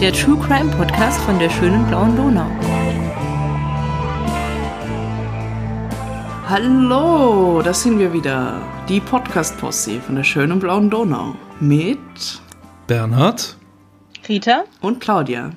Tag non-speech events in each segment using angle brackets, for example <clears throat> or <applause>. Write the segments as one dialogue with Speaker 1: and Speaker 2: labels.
Speaker 1: Der True Crime Podcast von der schönen blauen Donau.
Speaker 2: Hallo, da sind wir wieder. Die Podcast-Posse von der schönen blauen Donau. Mit
Speaker 3: Bernhard
Speaker 1: Rita
Speaker 2: und Claudia.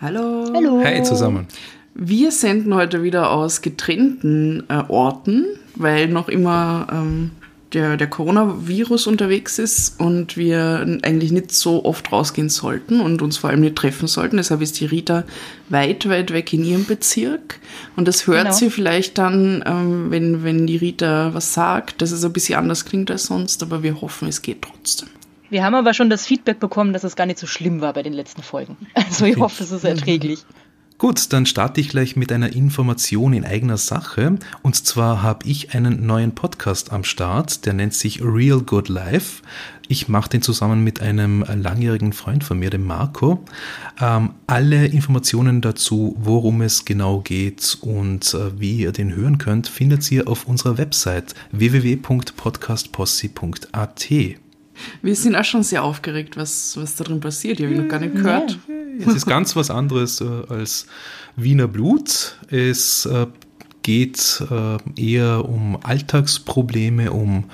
Speaker 2: Hallo.
Speaker 1: Hallo.
Speaker 3: Hey zusammen.
Speaker 2: Wir senden heute wieder aus getrennten äh, Orten, weil noch immer ähm, der, der Coronavirus unterwegs ist und wir eigentlich nicht so oft rausgehen sollten und uns vor allem nicht treffen sollten. Deshalb ist die Rita weit, weit weg in ihrem Bezirk. Und das hört
Speaker 1: Genau.
Speaker 2: sie vielleicht dann, ähm, wenn, wenn die Rita was sagt, dass es ein bisschen anders klingt als sonst, aber wir hoffen, es geht trotzdem.
Speaker 1: Wir haben aber schon das Feedback bekommen, dass es gar nicht so schlimm war bei den letzten Folgen. Also ich hoffe, es ist erträglich.
Speaker 3: Gut, dann starte ich gleich mit einer Information in eigener Sache. Und zwar habe ich einen neuen Podcast am Start, der nennt sich Real Good Life. Ich mache den zusammen mit einem langjährigen Freund von mir, dem Marco. Ähm, alle Informationen dazu, worum es genau geht und äh, wie ihr den hören könnt, findet ihr auf unserer Website www.podcastposse.at.
Speaker 2: Wir sind auch schon sehr aufgeregt, was, was da drin passiert. Ich habe noch gar nicht gehört.
Speaker 3: Es ist ganz was anderes äh, als Wiener Blut. Es äh, geht äh, eher um Alltagsprobleme, um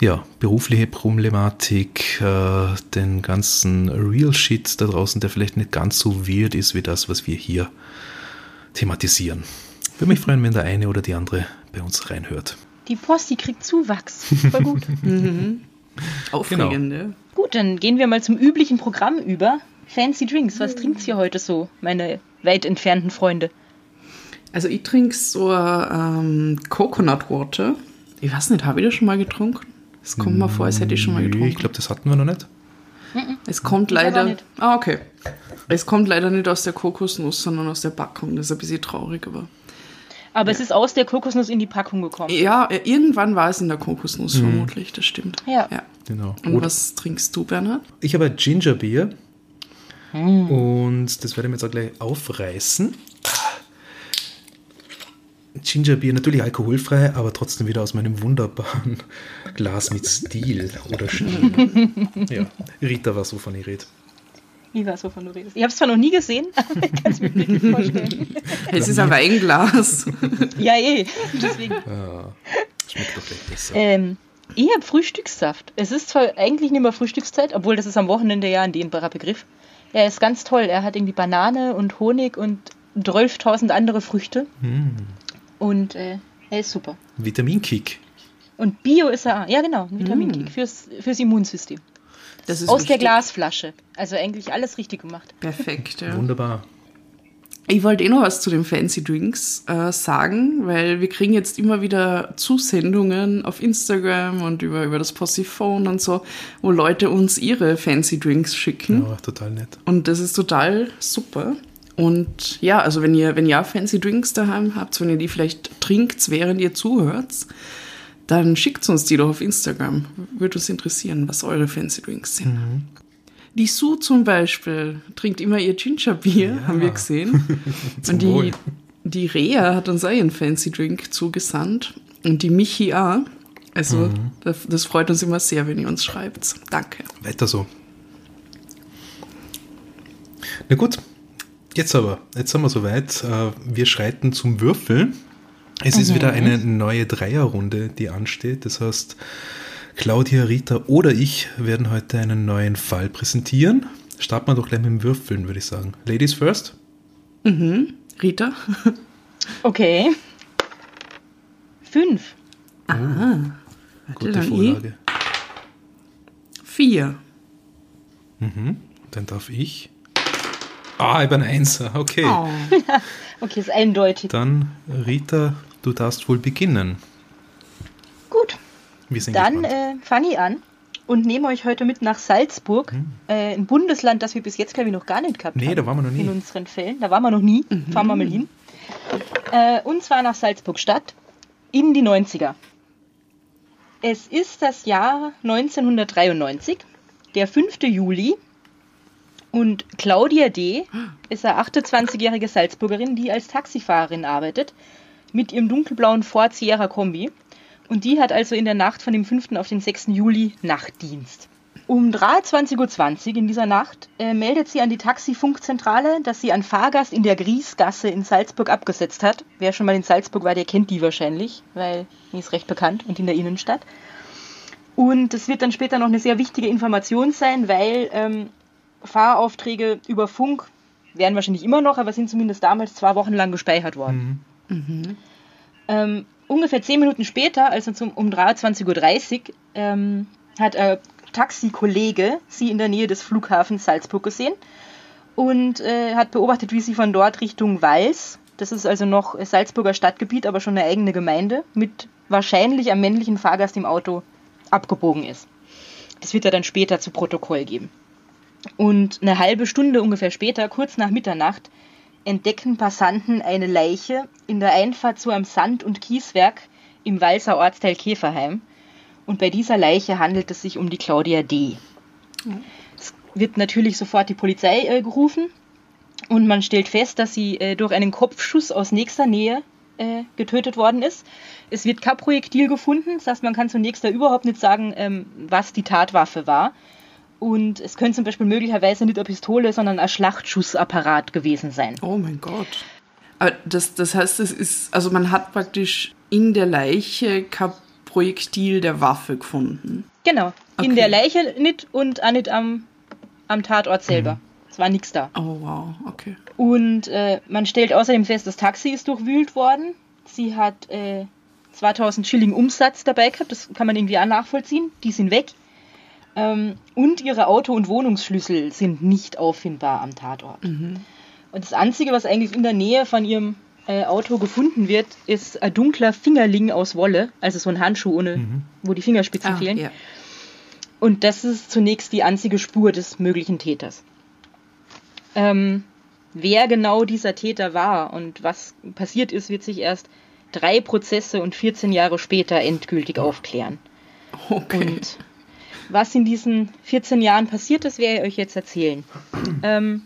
Speaker 3: ja, berufliche Problematik, äh, den ganzen Real Shit da draußen, der vielleicht nicht ganz so weird ist wie das, was wir hier thematisieren. Würde mich freuen, wenn der eine oder die andere bei uns reinhört.
Speaker 1: Die Post, die kriegt Zuwachs. Voll gut. <laughs>
Speaker 2: Aufregend, ja.
Speaker 1: gut, dann gehen wir mal zum üblichen Programm über. Fancy Drinks. Was trinkt ihr heute so, meine weit entfernten Freunde?
Speaker 2: Also ich trinke so ähm, Coconut Water. Ich weiß nicht, habe ich das schon mal getrunken? Es kommt mir vor, als hätte ich schon mal getrunken.
Speaker 3: Ich glaube, das hatten wir noch nicht.
Speaker 2: es kommt leider.
Speaker 1: nicht.
Speaker 2: Ah, okay. Es kommt leider nicht aus der Kokosnuss, sondern aus der Packung. Das ist ein bisschen traurig, aber.
Speaker 1: Aber es ist aus der Kokosnuss in die Packung gekommen.
Speaker 2: Ja, äh, irgendwann war es in der Kokosnuss vermutlich, das stimmt.
Speaker 1: Ja.
Speaker 2: ja.
Speaker 3: Genau.
Speaker 2: Und
Speaker 3: Oder-
Speaker 2: was trinkst du, Bernhard?
Speaker 3: Ich habe ein Ginger Beer und das werde ich mir jetzt auch gleich aufreißen. Ginger Beer, natürlich alkoholfrei, aber trotzdem wieder aus meinem wunderbaren <laughs> Glas mit Stil oder Stil. <laughs> ja, Rita weiß, wovon ich rede.
Speaker 1: Wie war es, wovon du redest? Ich habe es zwar noch nie gesehen, <laughs> aber ich kann es mir wirklich vorstellen.
Speaker 2: Es ist ein Weinglas.
Speaker 1: ja, eh. Deswegen.
Speaker 3: Schmeckt doch gleich besser.
Speaker 1: Ähm, ich habe Frühstückssaft. Es ist zwar eigentlich nicht mehr Frühstückszeit, obwohl das ist am Wochenende ja ein dehnbarer Begriff. Er ist ganz toll. Er hat irgendwie Banane und Honig und 12.000 andere Früchte. Und äh, er ist super.
Speaker 3: Vitaminkick.
Speaker 1: Und Bio ist er, ja genau, ein Vitaminkick fürs, fürs Immunsystem.
Speaker 2: Das ist
Speaker 1: Aus der
Speaker 2: wichtig.
Speaker 1: Glasflasche. Also eigentlich alles richtig gemacht.
Speaker 2: Perfekt, ja.
Speaker 3: Wunderbar.
Speaker 2: Ich wollte eh noch was zu den Fancy Drinks äh, sagen, weil wir kriegen jetzt immer wieder Zusendungen auf Instagram und über, über das Possiphone und so, wo Leute uns ihre Fancy Drinks schicken.
Speaker 3: Ja, total nett.
Speaker 2: Und das ist total super. Und ja, also wenn ihr, wenn ihr Fancy Drinks daheim habt, wenn ihr die vielleicht trinkt, während ihr zuhört, dann schickt uns die doch auf Instagram. Würde uns interessieren, was eure Fancy Drinks sind. Die Sue zum Beispiel trinkt immer ihr Ginger-Bier, haben wir gesehen. <laughs> Und die,
Speaker 3: Wohl.
Speaker 2: die Rea hat uns auch ihren Fancy Drink zugesandt. Und die Michi auch. Also das, das freut uns immer sehr, wenn ihr uns schreibt. Danke.
Speaker 3: Weiter so. Na gut, jetzt aber, jetzt sind wir soweit. Äh, Wir schreiten zum Würfeln. Es ist wieder eine neue Dreierrunde, die ansteht. Das heißt, Claudia, Rita oder ich werden heute einen neuen Fall präsentieren. Starten wir doch gleich mit dem Würfeln, würde ich sagen. Ladies first.
Speaker 2: Rita? <laughs>
Speaker 1: Okay. Fünf.
Speaker 3: Gute
Speaker 2: dann
Speaker 3: Vorlage.
Speaker 2: Vier.
Speaker 3: Dann darf ich. Ah, ich bin ein Einser. Okay.
Speaker 2: Oh. <laughs>
Speaker 1: Okay, ist eindeutig.
Speaker 3: Dann, Rita, du darfst wohl beginnen.
Speaker 1: Gut.
Speaker 3: Wir sind
Speaker 1: Dann äh, fange ich an und nehme euch heute mit nach Salzburg, äh, ein Bundesland, das wir bis jetzt, glaube ich, noch gar nicht gehabt
Speaker 3: Nee,
Speaker 1: haben.
Speaker 3: da waren wir noch nie.
Speaker 1: In unseren Fällen. Da waren wir noch nie. Fahren wir mal hin. Äh, und zwar nach Salzburg-Stadt in die 90er. Es ist das Jahr 1993, der 5. Juli. Und Claudia D. ist eine 28-jährige Salzburgerin, die als Taxifahrerin arbeitet, mit ihrem dunkelblauen Ford Sierra Kombi. Und die hat also in der Nacht von dem 5. auf den 6. Juli Nachtdienst. Um 23.20 Uhr in dieser Nacht äh, meldet sie an die Taxifunkzentrale, dass sie einen Fahrgast in der Griesgasse in Salzburg abgesetzt hat. Wer schon mal in Salzburg war, der kennt die wahrscheinlich, weil die ist recht bekannt und in der Innenstadt. Und es wird dann später noch eine sehr wichtige Information sein, weil ähm, Fahraufträge über Funk werden wahrscheinlich immer noch, aber sind zumindest damals zwei Wochen lang gespeichert worden. Mhm. Ähm, ungefähr zehn Minuten später, also zum, um 23.30 Uhr, ähm, hat ein Taxikollege sie in der Nähe des Flughafens Salzburg gesehen und äh, hat beobachtet, wie sie von dort Richtung Wals, das ist also noch Salzburger Stadtgebiet, aber schon eine eigene Gemeinde, mit wahrscheinlich einem männlichen Fahrgast im Auto abgebogen ist. Das wird er dann später zu Protokoll geben. Und eine halbe Stunde ungefähr später, kurz nach Mitternacht, entdecken Passanten eine Leiche in der Einfahrt zu einem Sand- und Kieswerk im Walser Ortsteil Käferheim. Und bei dieser Leiche handelt es sich um die Claudia D. Es wird natürlich sofort die Polizei äh, gerufen und man stellt fest, dass sie äh, durch einen Kopfschuss aus nächster Nähe äh, getötet worden ist. Es wird kein Projektil gefunden, das heißt, man kann zunächst da überhaupt nicht sagen, ähm, was die Tatwaffe war. Und es könnte zum Beispiel möglicherweise nicht eine Pistole, sondern ein Schlachtschussapparat gewesen sein.
Speaker 2: Oh mein Gott. Aber das, das heißt, es ist, also man hat praktisch in der Leiche kein Projektil der Waffe gefunden.
Speaker 1: Genau. Okay. In der Leiche nicht und auch nicht am, am Tatort selber. Mhm. Es war nichts da.
Speaker 2: Oh wow, okay.
Speaker 1: Und äh, man stellt außerdem fest, das Taxi ist durchwühlt worden. Sie hat äh, 2000 Schilling Umsatz dabei gehabt, das kann man irgendwie auch nachvollziehen. Die sind weg. Ähm, und ihre Auto- und Wohnungsschlüssel sind nicht auffindbar am Tatort. Mhm. Und das Einzige, was eigentlich in der Nähe von ihrem äh, Auto gefunden wird, ist ein dunkler Fingerling aus Wolle, also so ein Handschuh, ohne, mhm. wo die Fingerspitzen ah, fehlen. Ja. Und das ist zunächst die einzige Spur des möglichen Täters. Ähm, wer genau dieser Täter war und was passiert ist, wird sich erst drei Prozesse und 14 Jahre später endgültig aufklären. Okay. Und was in diesen 14 Jahren passiert ist, werde ich euch jetzt erzählen. Ähm,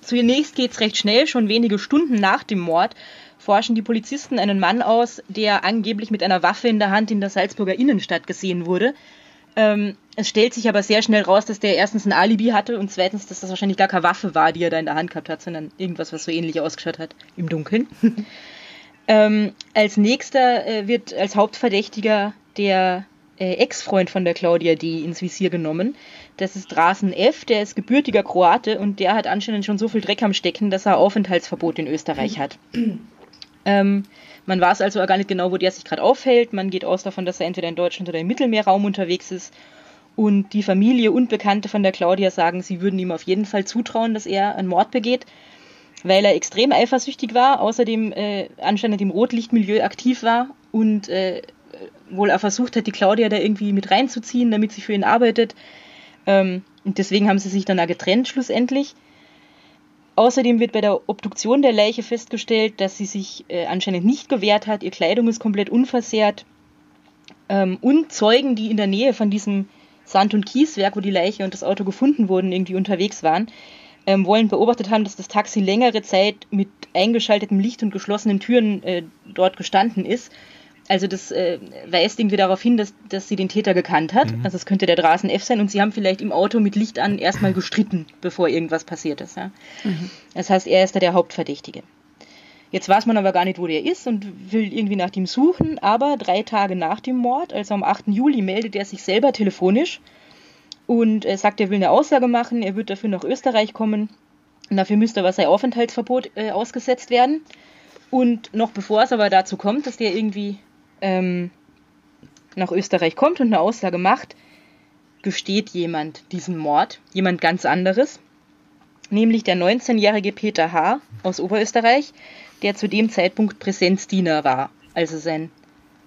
Speaker 1: zunächst geht es recht schnell, schon wenige Stunden nach dem Mord forschen die Polizisten einen Mann aus, der angeblich mit einer Waffe in der Hand in der Salzburger Innenstadt gesehen wurde. Ähm, es stellt sich aber sehr schnell raus, dass der erstens ein Alibi hatte und zweitens, dass das wahrscheinlich gar keine Waffe war, die er da in der Hand gehabt hat, sondern irgendwas, was so ähnlich ausgeschaut hat im Dunkeln. <laughs> ähm, als nächster äh, wird als Hauptverdächtiger der äh, Ex-Freund von der Claudia D. ins Visier genommen. Das ist Drasen F., der ist gebürtiger Kroate und der hat anscheinend schon so viel Dreck am Stecken, dass er Aufenthaltsverbot in Österreich hat. ähm, man weiß also gar nicht genau, wo der sich gerade aufhält. Man geht aus davon, dass er entweder in Deutschland oder im Mittelmeerraum unterwegs ist. Und die Familie und Bekannte von der Claudia sagen, sie würden ihm auf jeden Fall zutrauen, dass er einen Mord begeht, weil er extrem eifersüchtig war, außerdem äh, anscheinend im Rotlichtmilieu aktiv war und äh, wohl auch versucht hat, die Claudia da irgendwie mit reinzuziehen, damit sie für ihn arbeitet. Ähm, und deswegen haben sie sich dann auch getrennt schlussendlich. Außerdem wird bei der Obduktion der Leiche festgestellt, dass sie sich äh, anscheinend nicht gewehrt hat. Ihr Kleidung ist komplett unversehrt. Ähm, und Zeugen, die in der Nähe von diesem Sand- und Kieswerk, wo die Leiche und das Auto gefunden wurden, irgendwie unterwegs waren, ähm, wollen beobachtet haben, dass das Taxi längere Zeit mit eingeschaltetem Licht und geschlossenen Türen äh, dort gestanden ist also das äh, weist irgendwie darauf hin, dass, dass sie den Täter gekannt hat. Mhm. Also es könnte der Drasen F sein und sie haben vielleicht im Auto mit Licht an erstmal gestritten, bevor irgendwas passiert ist. Ja? Mhm. Das heißt, er ist da der Hauptverdächtige. Jetzt weiß man aber gar nicht, wo der ist und will irgendwie nach dem suchen, aber drei Tage nach dem Mord, also am 8. Juli, meldet er sich selber telefonisch und äh, sagt, er will eine Aussage machen, er wird dafür nach Österreich kommen. Und dafür müsste aber sein Aufenthaltsverbot äh, ausgesetzt werden. Und noch bevor es aber dazu kommt, dass der irgendwie ähm, nach Österreich kommt und eine Aussage macht, gesteht jemand diesen Mord, jemand ganz anderes, nämlich der 19-jährige Peter H. aus Oberösterreich, der zu dem Zeitpunkt Präsenzdiener war, also sein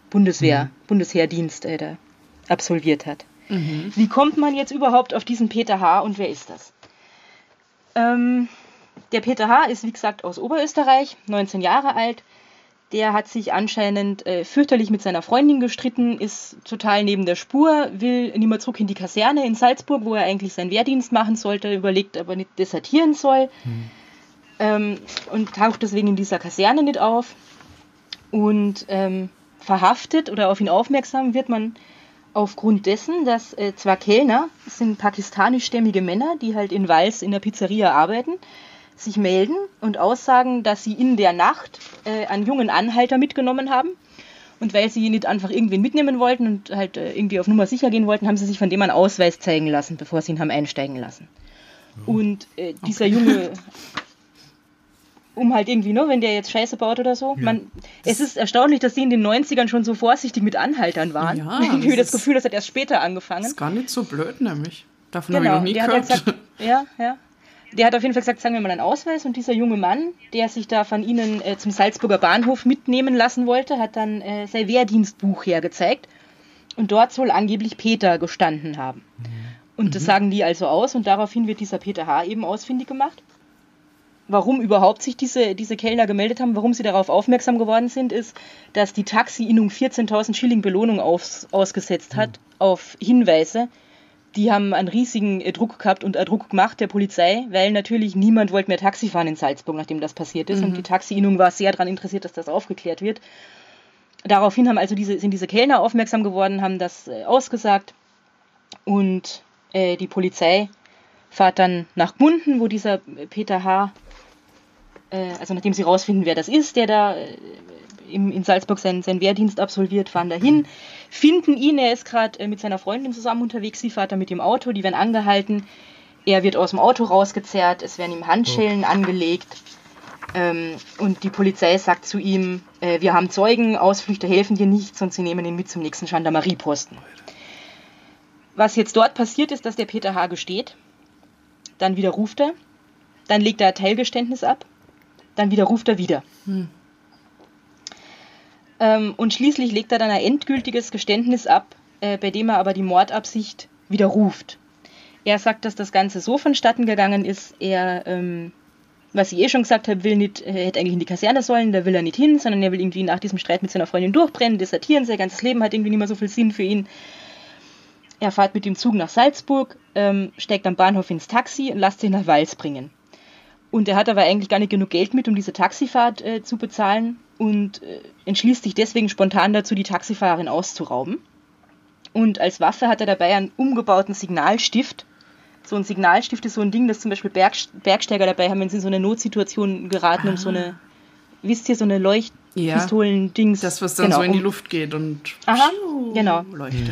Speaker 1: Bundeswehr, mhm. Bundesheerdienst äh, absolviert hat. Mhm. Wie kommt man jetzt überhaupt auf diesen Peter H. und wer ist das? Ähm, der Peter H. ist wie gesagt aus Oberösterreich, 19 Jahre alt, der hat sich anscheinend äh, fürchterlich mit seiner Freundin gestritten, ist total neben der Spur, will nicht mehr zurück in die Kaserne in Salzburg, wo er eigentlich seinen Wehrdienst machen sollte, überlegt, aber nicht desertieren soll. Hm. Ähm, und taucht deswegen in dieser Kaserne nicht auf. Und ähm, verhaftet oder auf ihn aufmerksam wird man aufgrund dessen, dass äh, zwar Kellner, das sind pakistanischstämmige Männer, die halt in Wals in der Pizzeria arbeiten, sich melden und aussagen, dass sie in der Nacht äh, einen jungen Anhalter mitgenommen haben. Und weil sie nicht einfach irgendwen mitnehmen wollten und halt äh, irgendwie auf Nummer sicher gehen wollten, haben sie sich von dem einen Ausweis zeigen lassen, bevor sie ihn haben einsteigen lassen. Und äh, dieser okay. Junge um halt irgendwie, ne, wenn der jetzt Scheiße baut oder so. Ja. Man, es ist erstaunlich, dass die in den 90ern schon so vorsichtig mit Anhaltern waren. Ja, <laughs> ich habe das Gefühl, das hat erst später angefangen.
Speaker 2: Ist gar nicht so blöd, nämlich. Davon genau, habe ich noch nie gehört.
Speaker 1: Gesagt, ja, ja. Der hat auf jeden Fall gesagt, sagen wir mal einen Ausweis. Und dieser junge Mann, der sich da von ihnen äh, zum Salzburger Bahnhof mitnehmen lassen wollte, hat dann äh, sein Wehrdienstbuch hergezeigt. Und dort soll angeblich Peter gestanden haben. Mhm. Und das mhm. sagen die also aus. Und daraufhin wird dieser Peter H. eben ausfindig gemacht warum überhaupt sich diese, diese Kellner gemeldet haben, warum sie darauf aufmerksam geworden sind, ist, dass die Taxi-Innung 14.000 Schilling Belohnung aus, ausgesetzt hat mhm. auf Hinweise. Die haben einen riesigen äh, Druck gehabt und Druck gemacht der Polizei, weil natürlich niemand wollte mehr Taxi fahren in Salzburg, nachdem das passiert ist. Mhm. Und die Taxi-Innung war sehr daran interessiert, dass das aufgeklärt wird. Daraufhin haben also diese, sind diese Kellner aufmerksam geworden, haben das äh, ausgesagt und äh, die Polizei fahrt dann nach Gmunden, wo dieser Peter H äh, also nachdem sie rausfinden, wer das ist, der da äh, im, in Salzburg seinen, seinen Wehrdienst absolviert, fahren dahin, finden ihn, er ist gerade äh, mit seiner Freundin zusammen unterwegs, sie fährt da mit dem Auto, die werden angehalten, er wird aus dem Auto rausgezerrt, es werden ihm Handschellen oh. angelegt ähm, und die Polizei sagt zu ihm, äh, wir haben Zeugen, Ausflüchte helfen dir nicht, sonst sie nehmen ihn mit zum nächsten Gendarmerieposten. Was jetzt dort passiert ist, dass der Peter H. gesteht, dann widerruft er, dann legt er ein Teilgeständnis ab, dann widerruft er wieder. Hm. Ähm, und schließlich legt er dann ein endgültiges Geständnis ab, äh, bei dem er aber die Mordabsicht widerruft. Er sagt, dass das Ganze so vonstatten gegangen ist, er, ähm, was ich eh schon gesagt habe, will nicht, er hätte eigentlich in die Kaserne sollen, da will er nicht hin, sondern er will irgendwie nach diesem Streit mit seiner Freundin durchbrennen, desertieren, sein ganzes Leben hat irgendwie nicht mehr so viel Sinn für ihn. Er fährt mit dem Zug nach Salzburg, ähm, steigt am Bahnhof ins Taxi und lässt sich nach Wals bringen. Und er hat aber eigentlich gar nicht genug Geld mit, um diese Taxifahrt äh, zu bezahlen und äh, entschließt sich deswegen spontan dazu, die Taxifahrerin auszurauben. Und als Waffe hat er dabei einen umgebauten Signalstift. So ein Signalstift ist so ein Ding, das zum Beispiel Berg, Bergsteiger dabei haben, wenn sie in so eine Notsituation geraten, ah. um so eine, wisst ihr, so eine Leuchtpistolen-Dings.
Speaker 2: Ja, das, was dann genau, so in die Luft geht und
Speaker 1: Aha, genau. leuchtet.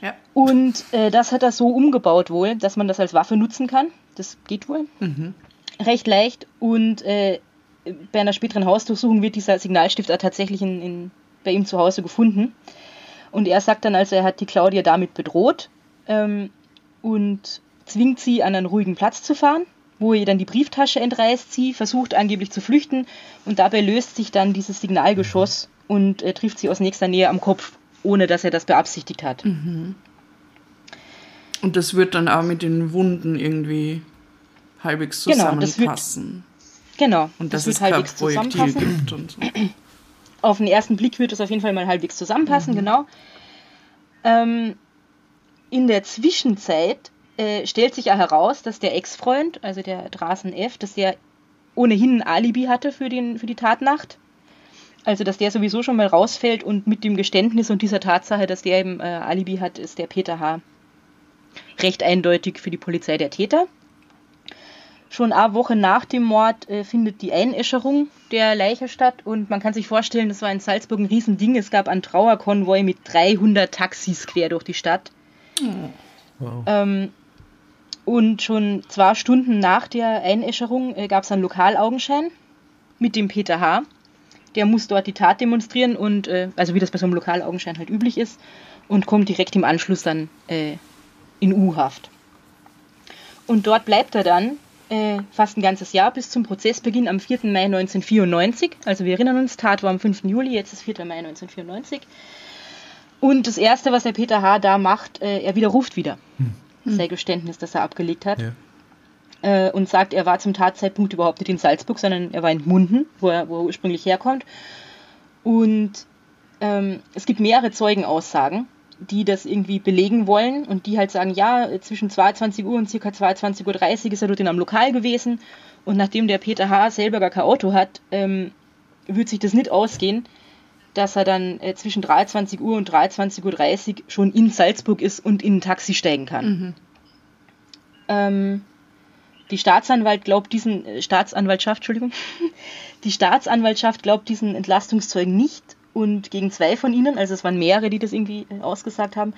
Speaker 1: Ja. Und äh, das hat er so umgebaut wohl, dass man das als Waffe nutzen kann. Das geht wohl. Mhm recht leicht und äh, bei einer späteren Hausdurchsuchung wird dieser Signalstift auch tatsächlich in, in, bei ihm zu Hause gefunden. Und er sagt dann also, er hat die Claudia damit bedroht ähm, und zwingt sie an einen ruhigen Platz zu fahren, wo er dann die Brieftasche entreißt. Sie versucht angeblich zu flüchten und dabei löst sich dann dieses Signalgeschoss und äh, trifft sie aus nächster Nähe am Kopf, ohne dass er das beabsichtigt hat. Mhm.
Speaker 2: Und das wird dann auch mit den Wunden irgendwie halbwegs zusammenpassen. Genau, das wird,
Speaker 1: genau,
Speaker 2: und das, das wird halbwegs zusammenpassen. Gibt und so. <clears throat>
Speaker 1: Auf den ersten Blick wird es auf jeden Fall mal halbwegs zusammenpassen, mhm. genau. Ähm, in der Zwischenzeit äh, stellt sich ja heraus, dass der Ex-Freund, also der Drasen F., dass der ohnehin ein Alibi hatte für, den, für die Tatnacht. Also, dass der sowieso schon mal rausfällt und mit dem Geständnis und dieser Tatsache, dass der eben äh, Alibi hat, ist der Peter H. recht eindeutig für die Polizei der Täter. Schon eine Woche nach dem Mord äh, findet die Einäscherung der Leiche statt und man kann sich vorstellen, das war in Salzburg ein Riesending. Es gab einen Trauerkonvoi mit 300 Taxis quer durch die Stadt. Wow. Ähm, und schon zwei Stunden nach der Einäscherung äh, gab es einen Lokalaugenschein mit dem Peter H. Der muss dort die Tat demonstrieren und, äh, also wie das bei so einem Lokalaugenschein halt üblich ist, und kommt direkt im Anschluss dann äh, in U-Haft. Und dort bleibt er dann äh, fast ein ganzes Jahr bis zum Prozessbeginn am 4. Mai 1994. Also wir erinnern uns, Tat war am 5. Juli, jetzt ist 4. Mai 1994. Und das Erste, was der Peter H. da macht, äh, er widerruft wieder hm. sein Geständnis, das er abgelegt hat. Ja. Äh, und sagt, er war zum Tatzeitpunkt überhaupt nicht in Salzburg, sondern er war in Munden, wo er, wo er ursprünglich herkommt. Und ähm, es gibt mehrere Zeugenaussagen die das irgendwie belegen wollen und die halt sagen, ja, zwischen 22 Uhr und ca. 22.30 Uhr ist er dort in einem Lokal gewesen und nachdem der Peter H. selber gar kein Auto hat, ähm, wird sich das nicht ausgehen, dass er dann äh, zwischen 23 Uhr und 23.30 Uhr schon in Salzburg ist und in ein Taxi steigen kann.
Speaker 2: Mhm.
Speaker 1: Ähm, die Staatsanwalt glaubt diesen äh, Staatsanwaltschaft, Entschuldigung, <laughs> die Staatsanwaltschaft glaubt diesen Entlastungszeugen nicht und gegen zwei von ihnen, also es waren mehrere, die das irgendwie äh, ausgesagt haben,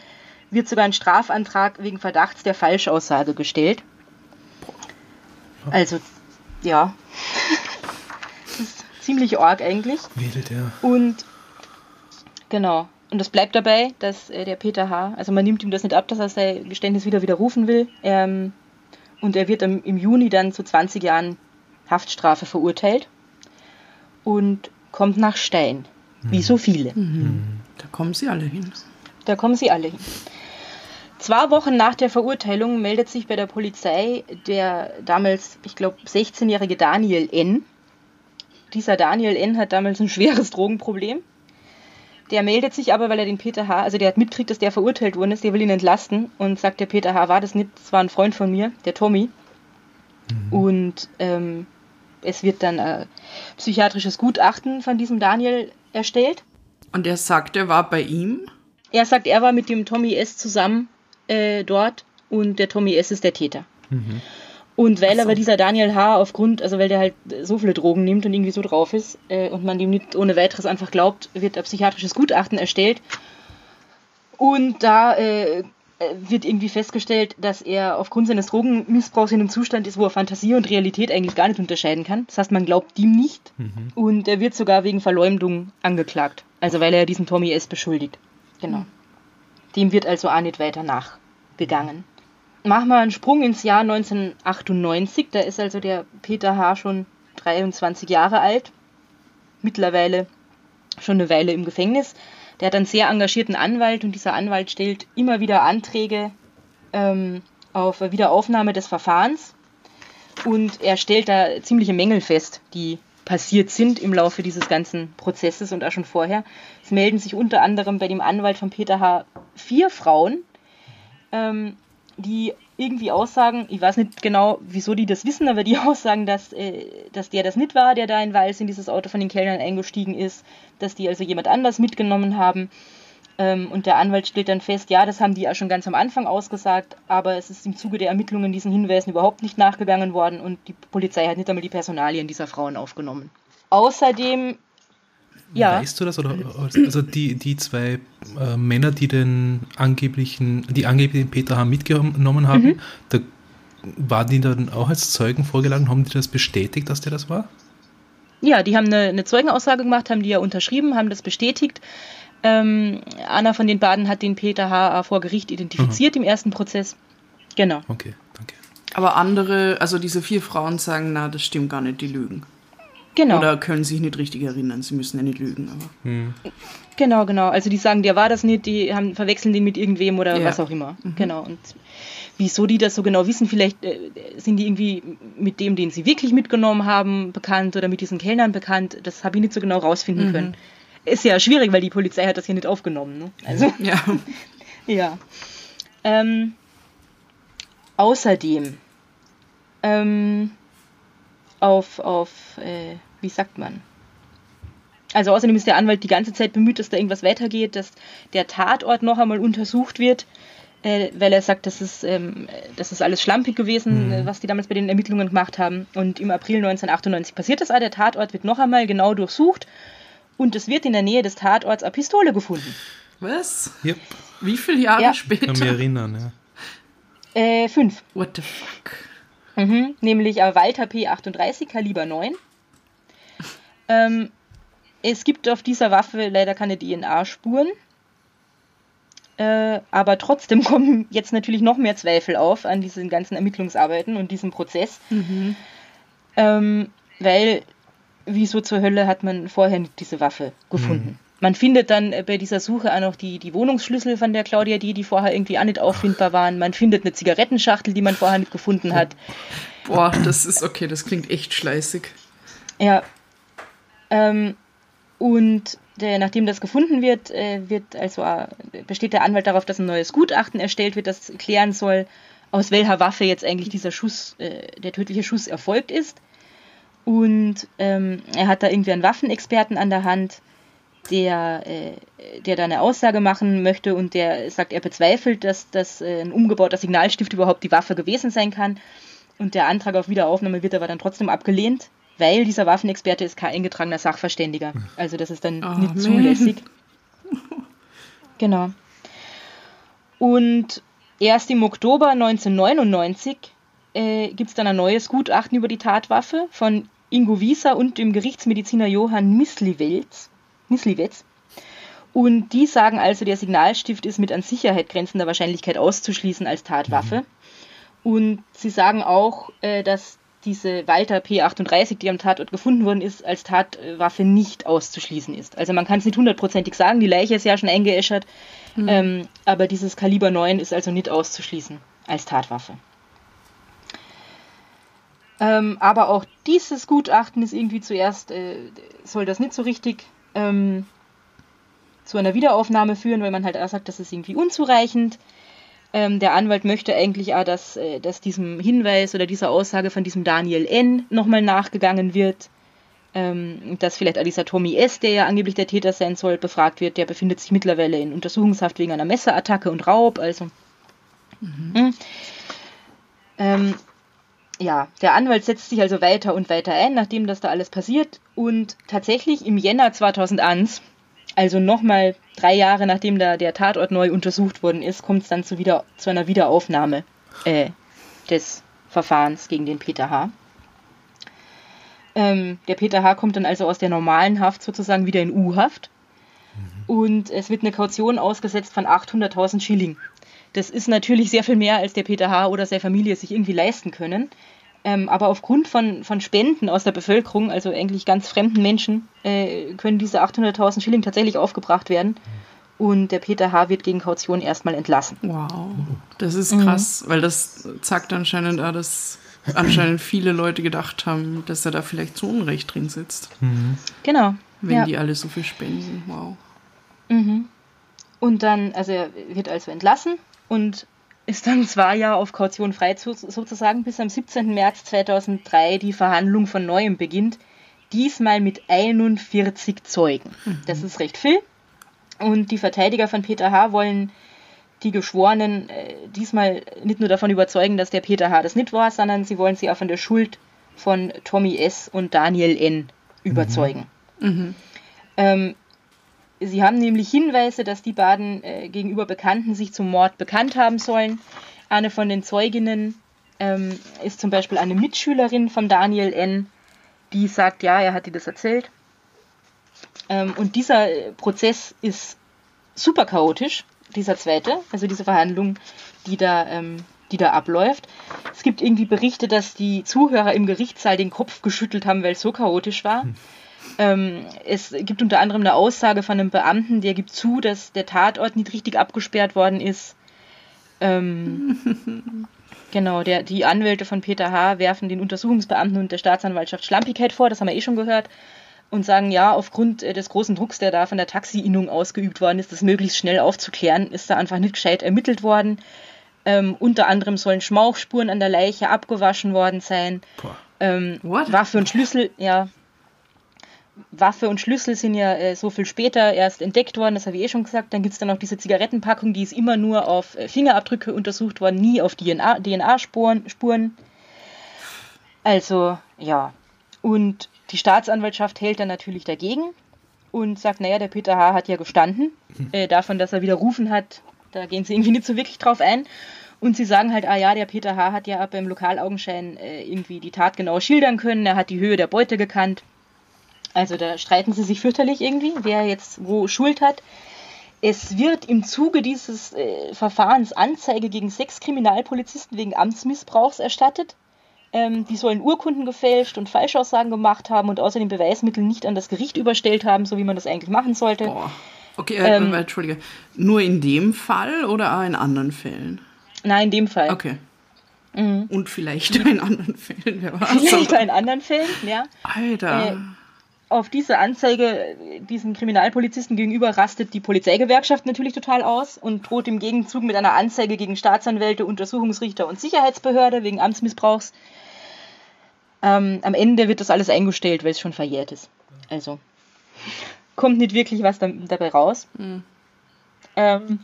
Speaker 1: wird sogar ein Strafantrag wegen Verdachts der Falschaussage gestellt. Also, ja, <laughs> das ist ziemlich arg eigentlich.
Speaker 3: Wild, ja.
Speaker 1: Und genau. Und es bleibt dabei, dass äh, der Peter H., also man nimmt ihm das nicht ab, dass er sein Geständnis wieder widerrufen will. Ähm, und er wird im, im Juni dann zu 20 Jahren Haftstrafe verurteilt und kommt nach Stein. Wie so viele.
Speaker 2: Da kommen sie alle hin.
Speaker 1: Da kommen sie alle hin. Zwei Wochen nach der Verurteilung meldet sich bei der Polizei der damals, ich glaube, 16-jährige Daniel N. Dieser Daniel N. hat damals ein schweres Drogenproblem. Der meldet sich aber, weil er den Peter H., also der hat mitkriegt, dass der verurteilt worden ist, der will ihn entlasten und sagt, der Peter H. war das nicht, das war ein Freund von mir, der Tommy. Und ähm, es wird dann ein psychiatrisches Gutachten von diesem Daniel erstellt.
Speaker 2: Und er sagt, er war bei ihm.
Speaker 1: Er sagt, er war mit dem Tommy S. zusammen äh, dort und der Tommy S. ist der Täter. Und weil aber dieser Daniel H. aufgrund, also weil der halt so viele Drogen nimmt und irgendwie so drauf ist äh, und man dem nicht ohne weiteres einfach glaubt, wird ein psychiatrisches Gutachten erstellt. Und da äh, wird irgendwie festgestellt, dass er aufgrund seines Drogenmissbrauchs in einem Zustand ist, wo er Fantasie und Realität eigentlich gar nicht unterscheiden kann. Das heißt, man glaubt ihm nicht. Und er wird sogar wegen Verleumdung angeklagt. Also weil er diesen Tommy S. beschuldigt. Genau. Dem wird also auch nicht weiter nachgegangen. Machen wir einen Sprung ins Jahr 1998. Da ist also der Peter H. schon 23 Jahre alt. Mittlerweile schon eine Weile im Gefängnis. Der hat einen sehr engagierten Anwalt und dieser Anwalt stellt immer wieder Anträge ähm, auf Wiederaufnahme des Verfahrens. Und er stellt da ziemliche Mängel fest, die passiert sind im Laufe dieses ganzen Prozesses und auch schon vorher. Es melden sich unter anderem bei dem Anwalt von Peter H. vier Frauen, ähm, die irgendwie aussagen, ich weiß nicht genau, wieso die das wissen, aber die <laughs> aussagen, dass, äh, dass der das nicht war, der da in Wals in dieses Auto von den Kellnern eingestiegen ist, dass die also jemand anders mitgenommen haben. Ähm, und der Anwalt stellt dann fest, ja, das haben die ja schon ganz am Anfang ausgesagt, aber es ist im Zuge der Ermittlungen diesen Hinweisen überhaupt nicht nachgegangen worden und die Polizei hat nicht einmal die Personalien dieser Frauen aufgenommen. Außerdem, ja,
Speaker 3: Weißt du das? Oder, also die, die zwei äh, Männer, die den angeblichen, die angeblich den Peter H. mitgenommen haben,
Speaker 1: Mhm.
Speaker 3: da waren die dann auch als Zeugen vorgeladen, haben die das bestätigt, dass der das war?
Speaker 1: Ja, die haben eine, eine Zeugenaussage gemacht, haben die ja unterschrieben, haben das bestätigt. Ähm, Anna von den beiden hat den Peter H. vor Gericht identifiziert im ersten Prozess. Genau.
Speaker 3: Okay, danke.
Speaker 2: Aber andere, also diese vier Frauen sagen, na, das stimmt gar nicht, die lügen.
Speaker 1: Genau.
Speaker 2: Oder können sich nicht richtig erinnern, sie müssen ja nicht lügen. Aber
Speaker 1: Genau, genau. Also die sagen, der war das nicht, die haben, verwechseln den mit irgendwem oder
Speaker 2: Ja.
Speaker 1: was auch immer. Genau. Und wieso die das so genau wissen, vielleicht äh, sind die irgendwie mit dem, den sie wirklich mitgenommen haben, bekannt oder mit diesen Kellnern bekannt. Das habe ich nicht so genau rausfinden können. Ist ja schwierig, weil die Polizei hat das hier nicht aufgenommen. Ne? Also,
Speaker 2: ja. <laughs>
Speaker 1: ja. Ähm, außerdem ähm, auf, auf äh, wie sagt man? Also außerdem ist der Anwalt die ganze Zeit bemüht, dass da irgendwas weitergeht, dass der Tatort noch einmal untersucht wird, äh, weil er sagt, das ist, ähm, das ist alles schlampig gewesen, äh, was die damals bei den Ermittlungen gemacht haben. Und im April 1998 passiert das auch. Der Tatort wird noch einmal genau durchsucht und es wird in der Nähe des Tatorts eine Pistole gefunden.
Speaker 2: Was?
Speaker 3: Yep,
Speaker 2: Wie viele Jahre
Speaker 1: Ja.
Speaker 3: kann mich
Speaker 2: später?
Speaker 3: erinnern, ja.
Speaker 1: Äh, fünf.
Speaker 2: What the fuck?
Speaker 1: Mhm, nämlich ein Walter P38 Kaliber 9. Ähm, es gibt auf dieser Waffe leider keine DNA-Spuren. Äh, aber trotzdem <laughs> kommen jetzt natürlich noch mehr Zweifel auf an diesen ganzen Ermittlungsarbeiten und diesem Prozess. Ähm, weil, wieso zur Hölle hat man vorher nicht diese Waffe gefunden? Man findet dann äh, bei dieser Suche auch noch die, die Wohnungsschlüssel von der Claudia D., die vorher irgendwie auch nicht auffindbar waren. Man findet eine Zigarettenschachtel, die man vorher nicht gefunden hat.
Speaker 2: Boah, das ist okay, das klingt echt schleißig.
Speaker 1: Ja. Ähm, und der, nachdem das gefunden wird, äh, wird also äh, besteht der Anwalt darauf, dass ein neues Gutachten erstellt wird, das klären soll, aus welcher Waffe jetzt eigentlich dieser Schuss, äh, der tödliche Schuss erfolgt ist. Und ähm, er hat da irgendwie einen Waffenexperten an der Hand, der, äh, der da eine Aussage machen möchte und der sagt, er bezweifelt, dass, dass äh, ein umgebauter Signalstift überhaupt die Waffe gewesen sein kann. Und der Antrag auf Wiederaufnahme wird aber dann trotzdem abgelehnt, weil dieser Waffenexperte ist kein eingetragener Sachverständiger. Also das ist dann oh, nicht man. zulässig. <laughs> Genau. Und erst im Oktober 1999 äh, gibt es dann ein neues Gutachten über die Tatwaffe von Ingo Wieser und dem Gerichtsmediziner Johann Misliwetz. Misliwetz. Und die sagen also, der Signalstift ist mit an Sicherheit grenzender Wahrscheinlichkeit auszuschließen als Tatwaffe. Mhm. Und sie sagen auch, äh, dass diese Walter P38, die am Tatort gefunden worden ist, als Tatwaffe nicht auszuschließen ist. Also man kann es nicht hundertprozentig sagen, die Leiche ist ja schon eingeäschert, mhm. ähm, aber dieses Kaliber 9 ist also nicht auszuschließen als Tatwaffe. Ähm, aber auch dieses Gutachten ist irgendwie zuerst, äh, soll das nicht so richtig ähm, zu einer Wiederaufnahme führen, weil man halt auch sagt, das ist irgendwie unzureichend. Ähm, der Anwalt möchte eigentlich auch, dass, äh, dass diesem Hinweis oder dieser Aussage von diesem Daniel N. nochmal nachgegangen wird. Ähm, dass vielleicht auch dieser Tommy S., der ja angeblich der Täter sein soll, befragt wird. Der befindet sich mittlerweile in Untersuchungshaft wegen einer Messerattacke und Raub. Also. Mhm. Hm. Ähm, ja, der Anwalt setzt sich also weiter und weiter ein, nachdem das da alles passiert. Und tatsächlich im Jänner 2001, also nochmal drei Jahre nachdem da der Tatort neu untersucht worden ist, kommt es dann zu, wieder, zu einer Wiederaufnahme äh, des Verfahrens gegen den Peter H. Ähm, der Peter H. kommt dann also aus der normalen Haft sozusagen wieder in U-Haft. Mhm. Und es wird eine Kaution ausgesetzt von 800.000 Schilling. Das ist natürlich sehr viel mehr, als der Peter H. oder seine Familie sich irgendwie leisten können. Ähm, aber aufgrund von, von Spenden aus der Bevölkerung, also eigentlich ganz fremden Menschen, äh, können diese 800.000 Schilling tatsächlich aufgebracht werden. Und der Peter H. wird gegen Kaution erstmal entlassen.
Speaker 2: Wow, das ist krass, mhm. weil das zeigt anscheinend auch, dass anscheinend viele Leute gedacht haben, dass er da vielleicht zu Unrecht drin sitzt.
Speaker 1: Mhm. Genau.
Speaker 2: Wenn ja. die alle so viel spenden. Wow.
Speaker 1: Mhm. Und dann, also er wird also entlassen und ist dann zwei Jahre auf Kaution frei sozusagen, bis am 17. März 2003 die Verhandlung von neuem beginnt. Diesmal mit 41 Zeugen. Mhm. Das ist recht viel. Und die Verteidiger von Peter H. wollen die Geschworenen äh, diesmal nicht nur davon überzeugen, dass der Peter H. das nicht war, sondern sie wollen sie auch von der Schuld von Tommy S. und Daniel N. überzeugen. Mhm. Mhm. Ähm, Sie haben nämlich Hinweise, dass die beiden äh, gegenüber Bekannten sich zum Mord bekannt haben sollen. Eine von den Zeuginnen ähm, ist zum Beispiel eine Mitschülerin von Daniel N., die sagt, ja, er hat dir das erzählt. Ähm, und dieser äh, Prozess ist super chaotisch, dieser zweite, also diese Verhandlung, die da, ähm, die da abläuft. Es gibt irgendwie Berichte, dass die Zuhörer im Gerichtssaal den Kopf geschüttelt haben, weil es so chaotisch war. Hm. Ähm, es gibt unter anderem eine Aussage von einem Beamten, der gibt zu, dass der Tatort nicht richtig abgesperrt worden ist. Ähm, <laughs> genau, der, die Anwälte von Peter H. werfen den Untersuchungsbeamten und der Staatsanwaltschaft Schlampigkeit vor, das haben wir eh schon gehört, und sagen, ja, aufgrund äh, des großen Drucks, der da von der Taxi-Innung ausgeübt worden ist, das möglichst schnell aufzuklären, ist da einfach nicht gescheit ermittelt worden. Ähm, unter anderem sollen Schmauchspuren an der Leiche abgewaschen worden sein. Ähm, Waffe und Schlüssel, ja, Waffe und Schlüssel sind ja äh, so viel später erst entdeckt worden, das habe ich eh schon gesagt. Dann gibt es dann noch diese Zigarettenpackung, die ist immer nur auf äh, Fingerabdrücke untersucht worden, nie auf DNA-Spuren. DNA also, ja. Und die Staatsanwaltschaft hält dann natürlich dagegen und sagt, naja, der Peter H. hat ja gestanden. Mhm. Äh, davon, dass er widerrufen hat, da gehen sie irgendwie nicht so wirklich drauf ein. Und sie sagen halt, ah ja, der Peter H. hat ja beim Lokalaugenschein äh, irgendwie die Tat genau schildern können, er hat die Höhe der Beute gekannt. Also da streiten sie sich fürchterlich irgendwie, wer jetzt wo Schuld hat. Es wird im Zuge dieses äh, Verfahrens Anzeige gegen sechs Kriminalpolizisten wegen Amtsmissbrauchs erstattet. Ähm, die sollen Urkunden gefälscht und Falschaussagen gemacht haben und außerdem Beweismittel nicht an das Gericht überstellt haben, so wie man das eigentlich machen sollte. Boah.
Speaker 2: Okay, äh, ähm, Entschuldige. Nur in dem Fall oder auch in anderen Fällen?
Speaker 1: Nein, in dem Fall.
Speaker 2: Okay. Mhm. Und vielleicht <laughs> in anderen Fällen, wer weiß.
Speaker 1: Vielleicht in anderen Fällen, ja.
Speaker 2: Alter. Äh,
Speaker 1: auf diese Anzeige diesen Kriminalpolizisten gegenüber rastet die Polizeigewerkschaft natürlich total aus und droht im Gegenzug mit einer Anzeige gegen Staatsanwälte, Untersuchungsrichter und Sicherheitsbehörde wegen Amtsmissbrauchs. Ähm, am Ende wird das alles eingestellt, weil es schon verjährt ist. Also, kommt nicht wirklich was da, dabei raus.
Speaker 2: Mhm.
Speaker 1: Ähm,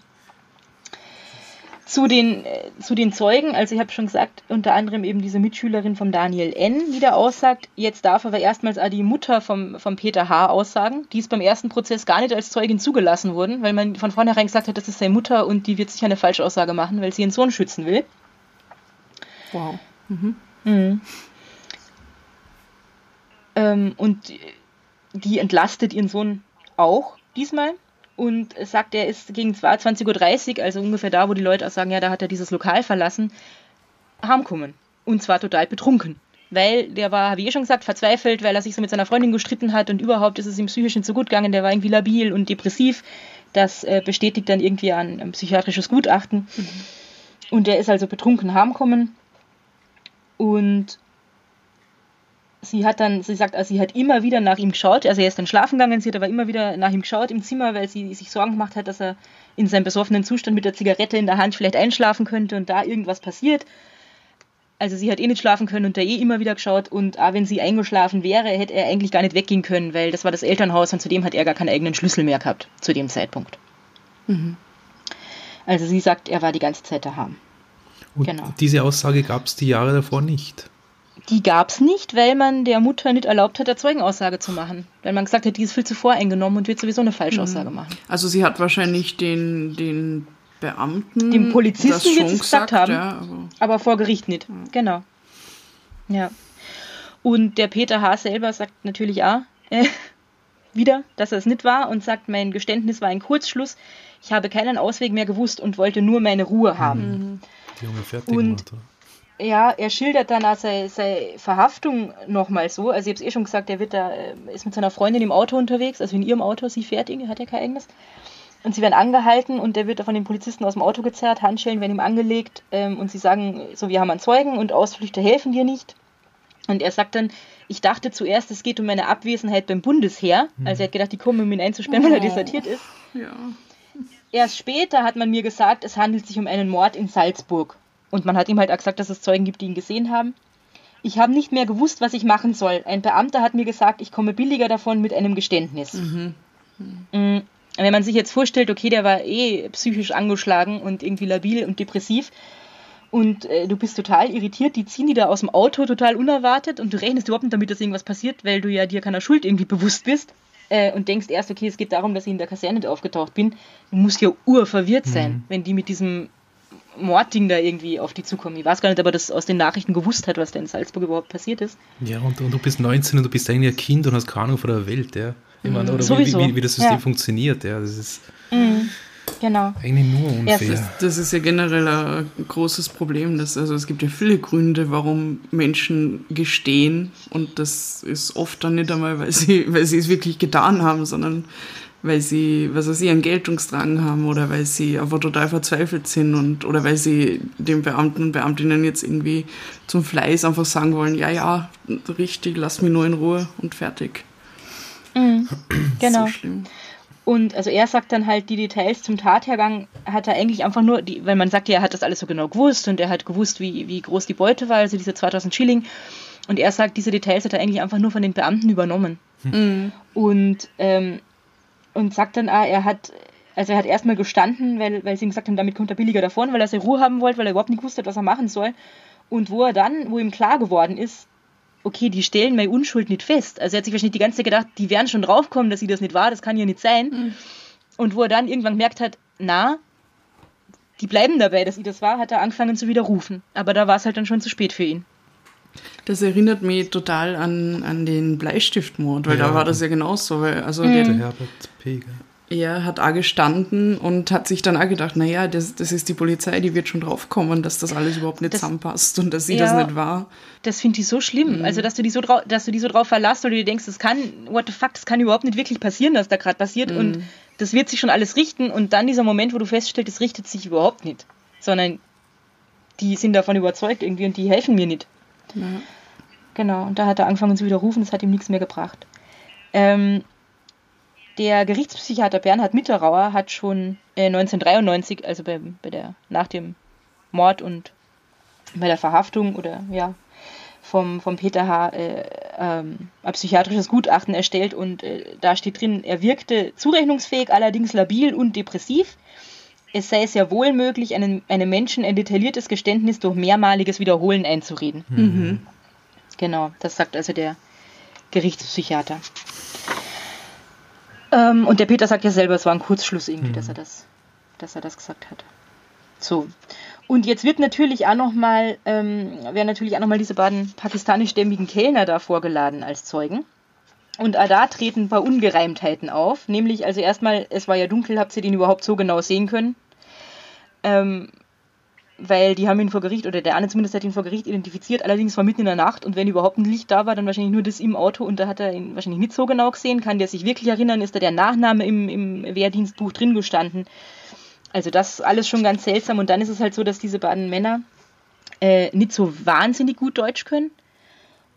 Speaker 1: zu den, äh, zu den Zeugen, also ich habe schon gesagt, unter anderem eben diese Mitschülerin von Daniel N., die da aussagt. Jetzt darf aber erstmals auch die Mutter vom, vom Peter H. aussagen. Die ist beim ersten Prozess gar nicht als Zeugin zugelassen worden, weil man von vornherein gesagt hat, das ist seine Mutter und die wird sicher eine Falschaussage machen, weil sie ihren Sohn schützen will.
Speaker 2: Wow.
Speaker 1: Mhm. Ähm, und die entlastet ihren Sohn auch diesmal und sagt, er ist gegen 22.30 Uhr, also ungefähr da, wo die Leute auch sagen, ja, da hat er dieses Lokal verlassen, heimkommen. Und zwar total betrunken. Weil der war, habe ich eh schon gesagt, verzweifelt, weil er sich so mit seiner Freundin gestritten hat und überhaupt ist es ihm psychisch nicht so gut gegangen. Der war irgendwie labil und depressiv. Das äh, bestätigt dann irgendwie ein, ein psychiatrisches Gutachten. Und der ist also betrunken heimkommen. Und sie hat dann, sie sagt, also sie hat immer wieder nach ihm geschaut, also er ist dann schlafen gegangen, sie hat aber immer wieder nach ihm geschaut im Zimmer, weil sie sich Sorgen gemacht hat, dass er in seinem besoffenen Zustand mit der Zigarette in der Hand vielleicht einschlafen könnte und da irgendwas passiert. Also sie hat eh nicht schlafen können und da eh immer wieder geschaut und auch wenn sie eingeschlafen wäre, hätte er eigentlich gar nicht weggehen können, weil das war das Elternhaus und zudem hat er gar keinen eigenen Schlüssel mehr gehabt zu dem Zeitpunkt. Also sie sagt, er war die ganze Zeit daheim.
Speaker 3: Und
Speaker 1: Genau.
Speaker 3: diese Aussage gab es die Jahre davor nicht.
Speaker 1: Die gab es nicht, weil man der Mutter nicht erlaubt hat, eine Zeugenaussage zu machen. Weil man gesagt hat, die ist viel zu voreingenommen und wird sowieso eine Falschaussage machen.
Speaker 2: Also sie hat wahrscheinlich den, den Beamten
Speaker 1: Dem Polizisten
Speaker 2: das
Speaker 1: wird
Speaker 2: schon
Speaker 1: sie gesagt haben.
Speaker 2: Ja, aber
Speaker 1: Aber vor Gericht nicht. Genau. Ja. Und der Peter H. selber sagt natürlich auch äh, <laughs> wieder, dass er es nicht war und sagt, mein Geständnis war ein Kurzschluss. Ich habe keinen Ausweg mehr gewusst und wollte nur meine Ruhe haben.
Speaker 3: Die Junge fertig
Speaker 1: Und-
Speaker 3: gemacht.
Speaker 1: Ja, er schildert dann auch seine, seine Verhaftung nochmal so. Also ich habe es eh schon gesagt, er wird da, äh, ist mit seiner Freundin im Auto unterwegs, also in ihrem Auto, sie fährt irgendwie, hat ja kein eigenes. Und sie werden angehalten und der wird da von den Polizisten aus dem Auto gezerrt, Handschellen werden ihm angelegt ähm, und sie sagen, so wir haben einen Zeugen und Ausflüchte helfen dir nicht. Und er sagt dann, ich dachte zuerst, es geht um meine Abwesenheit beim Bundesheer. Also er hat gedacht, die kommen, um ihn einzusperren, weil er desertiert ist.
Speaker 2: ja.
Speaker 1: Erst später hat man mir gesagt, es handelt sich um einen Mord in Salzburg. Und man hat ihm halt auch gesagt, dass es Zeugen gibt, die ihn gesehen haben. Ich habe nicht mehr gewusst, was ich machen soll. Ein Beamter hat mir gesagt, ich komme billiger davon mit einem Geständnis. Mm, Wenn man sich jetzt vorstellt, okay, der war eh psychisch angeschlagen und irgendwie labil und depressiv und äh, du bist total irritiert, die ziehen die da aus dem Auto total unerwartet und du rechnest überhaupt nicht damit, dass irgendwas passiert, weil du ja dir keiner Schuld irgendwie bewusst bist äh, und denkst erst, okay, es geht darum, dass ich in der Kaserne nicht aufgetaucht bin. Du musst ja urverwirrt sein, wenn die mit diesem Mordding da irgendwie auf die zukommen. Ich weiß gar nicht, ob er das aus den Nachrichten gewusst hat, was da in Salzburg überhaupt passiert ist.
Speaker 3: Ja, und, und du bist 19 und du bist eigentlich ein Kind und hast keine Ahnung von der Welt, ja. Ich meine, oder wie,
Speaker 1: Sowieso,
Speaker 3: wie, wie das System
Speaker 1: ja.
Speaker 3: funktioniert, ja. Das ist
Speaker 1: Genau.
Speaker 3: eigentlich nur unfair.
Speaker 1: ist-
Speaker 2: Das ist ja generell ein großes Problem. Dass, also es gibt ja viele Gründe, warum Menschen gestehen. Und das ist oft dann nicht einmal, weil sie, <laughs> weil sie es wirklich getan haben, sondern weil sie, was weiß ich, einen Geltungsdrang haben oder weil sie einfach total verzweifelt sind und oder weil sie den Beamten und Beamtinnen jetzt irgendwie zum Fleiß einfach sagen wollen, ja, ja, richtig, lass mich nur in Ruhe und fertig.
Speaker 1: Genau.
Speaker 2: So.
Speaker 1: Und also er sagt dann halt, die Details zum Tathergang hat er eigentlich einfach nur, die, weil man sagt ja, er hat das alles so genau gewusst und er hat gewusst, wie, wie groß die Beute war, also diese 2000 Schilling. Und er sagt, diese Details hat er eigentlich einfach nur von den Beamten übernommen. Und, ähm, und sagt dann, ah, er hat, also er hat erstmal gestanden, weil, weil sie ihm gesagt haben, damit kommt er billiger davon, weil er seine Ruhe haben wollte, weil er überhaupt nicht gewusst hat, was er machen soll. Und wo er dann, wo ihm klar geworden ist, okay, die stellen meine Unschuld nicht fest. Also er hat sich wahrscheinlich die ganze Zeit gedacht, die werden schon draufkommen, dass sie das nicht war, das kann ja nicht sein. Und wo er dann irgendwann gemerkt hat, na, die bleiben dabei, dass sie das war, hat er angefangen zu widerrufen. Aber da war es halt dann schon zu spät für ihn.
Speaker 2: Das erinnert mich total an, an den Bleistiftmord, weil
Speaker 3: Ja.
Speaker 2: da war das ja genauso. Weil, also
Speaker 3: Der
Speaker 2: der,
Speaker 3: Herbert Peger.
Speaker 2: er hat auch gestanden und hat sich dann auch gedacht, naja, das, das ist die Polizei, die wird schon draufkommen, dass das alles überhaupt nicht
Speaker 1: Das-
Speaker 2: zusammenpasst und dass sie
Speaker 1: Ja.
Speaker 2: das nicht war.
Speaker 1: Das finde ich so schlimm. Also, dass du die so, drau dass du die so drauf verlässt oder du dir denkst, das kann, what the fuck, das kann überhaupt nicht wirklich passieren, dass da gerade passiert und das wird sich schon alles richten und dann dieser Moment, wo du feststellst, es richtet sich überhaupt nicht, sondern die sind davon überzeugt irgendwie und die helfen mir nicht. Genau, und da hat er angefangen zu widerrufen, das hat ihm nichts mehr gebracht. Ähm, der Gerichtspsychiater Bernhard Mitterauer hat schon äh, 1993, also bei, bei der, nach dem Mord und bei der Verhaftung oder ja, vom, vom Peter H. Äh, ähm, ein psychiatrisches Gutachten erstellt und äh, da steht drin, er wirkte zurechnungsfähig, allerdings labil und depressiv. Es sei sehr wohl möglich, einem, einem Menschen ein detailliertes Geständnis durch mehrmaliges Wiederholen einzureden. Mhm. Genau, das sagt also der Gerichtspsychiater. Ähm, und der Peter sagt ja selber, es war ein Kurzschluss irgendwie, mhm. dass, er das, dass er das gesagt hat. So. Und jetzt wird natürlich auch nochmal, ähm, werden natürlich auch nochmal diese beiden pakistanischstämmigen Kellner da vorgeladen als Zeugen. Und da treten ein paar Ungereimtheiten auf. Nämlich, also erstmal, es war ja dunkel, habt ihr den überhaupt so genau sehen können? Ähm, weil die haben ihn vor Gericht, oder der eine zumindest hat ihn vor Gericht identifiziert, allerdings war mitten in der Nacht und wenn überhaupt ein Licht da war, dann wahrscheinlich nur das im Auto und da hat er ihn wahrscheinlich nicht so genau gesehen. Kann der sich wirklich erinnern, ist da der Nachname im, im Wehrdienstbuch drin gestanden? Also das alles schon ganz seltsam und dann ist es halt so, dass diese beiden Männer äh, nicht so wahnsinnig gut Deutsch können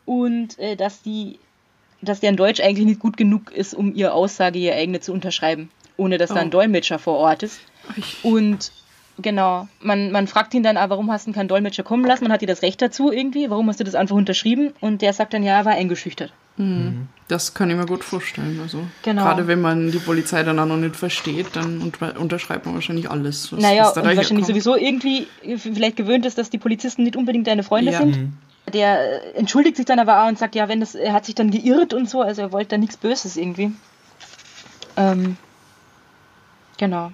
Speaker 1: und äh, dass die dass deren Deutsch eigentlich nicht gut genug ist, um ihre Aussage, ihre eigene zu unterschreiben, ohne dass oh. da ein oh. Dolmetscher vor Ort ist. Und Genau. Man, man fragt ihn dann, ah, warum hast du keinen Dolmetscher kommen lassen? Man hat dir das Recht dazu irgendwie. Warum hast du das einfach unterschrieben? Und der sagt dann, ja, er war eingeschüchtert.
Speaker 2: Mhm. Das kann ich mir gut vorstellen. Also genau. gerade wenn man die Polizei dann auch noch nicht versteht, dann unterschreibt man wahrscheinlich alles.
Speaker 1: Was, naja, was und wahrscheinlich kommt. sowieso irgendwie vielleicht gewöhnt ist, dass die Polizisten nicht unbedingt deine Freunde ja. sind. Mhm. Der äh, entschuldigt sich dann aber auch und sagt, ja, wenn das, er hat sich dann geirrt und so, also er wollte da nichts Böses irgendwie. Ähm, genau.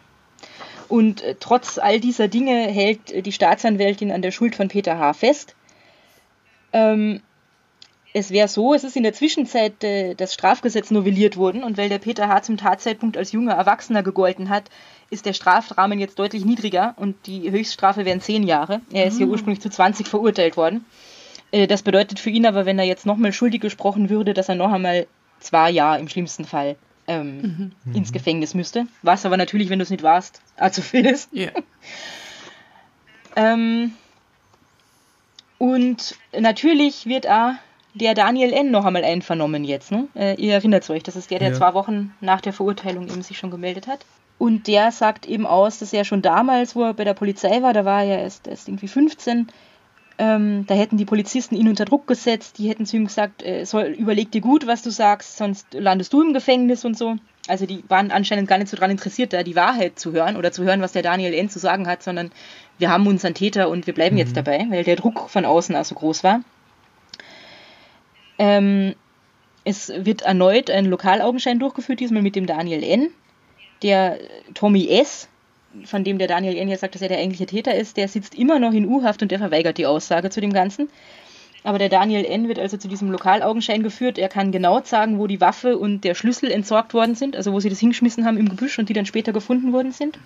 Speaker 1: Und äh, trotz all dieser Dinge hält äh, die Staatsanwältin an der Schuld von Peter H. fest. Ähm, es wäre so, es ist in der Zwischenzeit äh, das Strafgesetz novelliert worden und weil der Peter H. zum Tatzeitpunkt als junger Erwachsener gegolten hat, ist der Strafrahmen jetzt deutlich niedriger und die Höchststrafe wären zehn Jahre. Er ist mhm. hier ursprünglich zu 20 verurteilt worden. Äh, das bedeutet für ihn aber, wenn er jetzt nochmal schuldig gesprochen würde, dass er noch einmal zwei Jahre im schlimmsten Fall ähm, mhm. ins Gefängnis müsste. Was aber natürlich, wenn du es nicht warst, allzu viel ist. Yeah. <laughs> ähm, und natürlich wird auch der Daniel N. noch einmal einvernommen jetzt. Ne? Äh, ihr erinnert euch, das ist der, der ja. zwei Wochen nach der Verurteilung eben sich schon gemeldet hat. Und der sagt eben aus, dass er schon damals, wo er bei der Polizei war, da war er erst, erst irgendwie 15, ähm, da hätten die Polizisten ihn unter Druck gesetzt, die hätten zu ihm gesagt, äh, soll, überleg dir gut, was du sagst, sonst landest du im Gefängnis und so. Also die waren anscheinend gar nicht so daran interessiert, da die Wahrheit zu hören oder zu hören, was der Daniel N. zu sagen hat, sondern wir haben unseren Täter und wir bleiben mhm. jetzt dabei, weil der Druck von außen auch so groß war. Ähm, es wird erneut ein Lokalaugenschein durchgeführt, diesmal mit dem Daniel N. Der Tommy S., von dem der Daniel N. ja sagt, dass er der eigentliche Täter ist, der sitzt immer noch in U-Haft und der verweigert die Aussage zu dem Ganzen. Aber der Daniel N. wird also zu diesem Lokalaugenschein geführt. Er kann genau sagen, wo die Waffe und der Schlüssel entsorgt worden sind, also wo sie das hingeschmissen haben im Gebüsch und die dann später gefunden worden sind.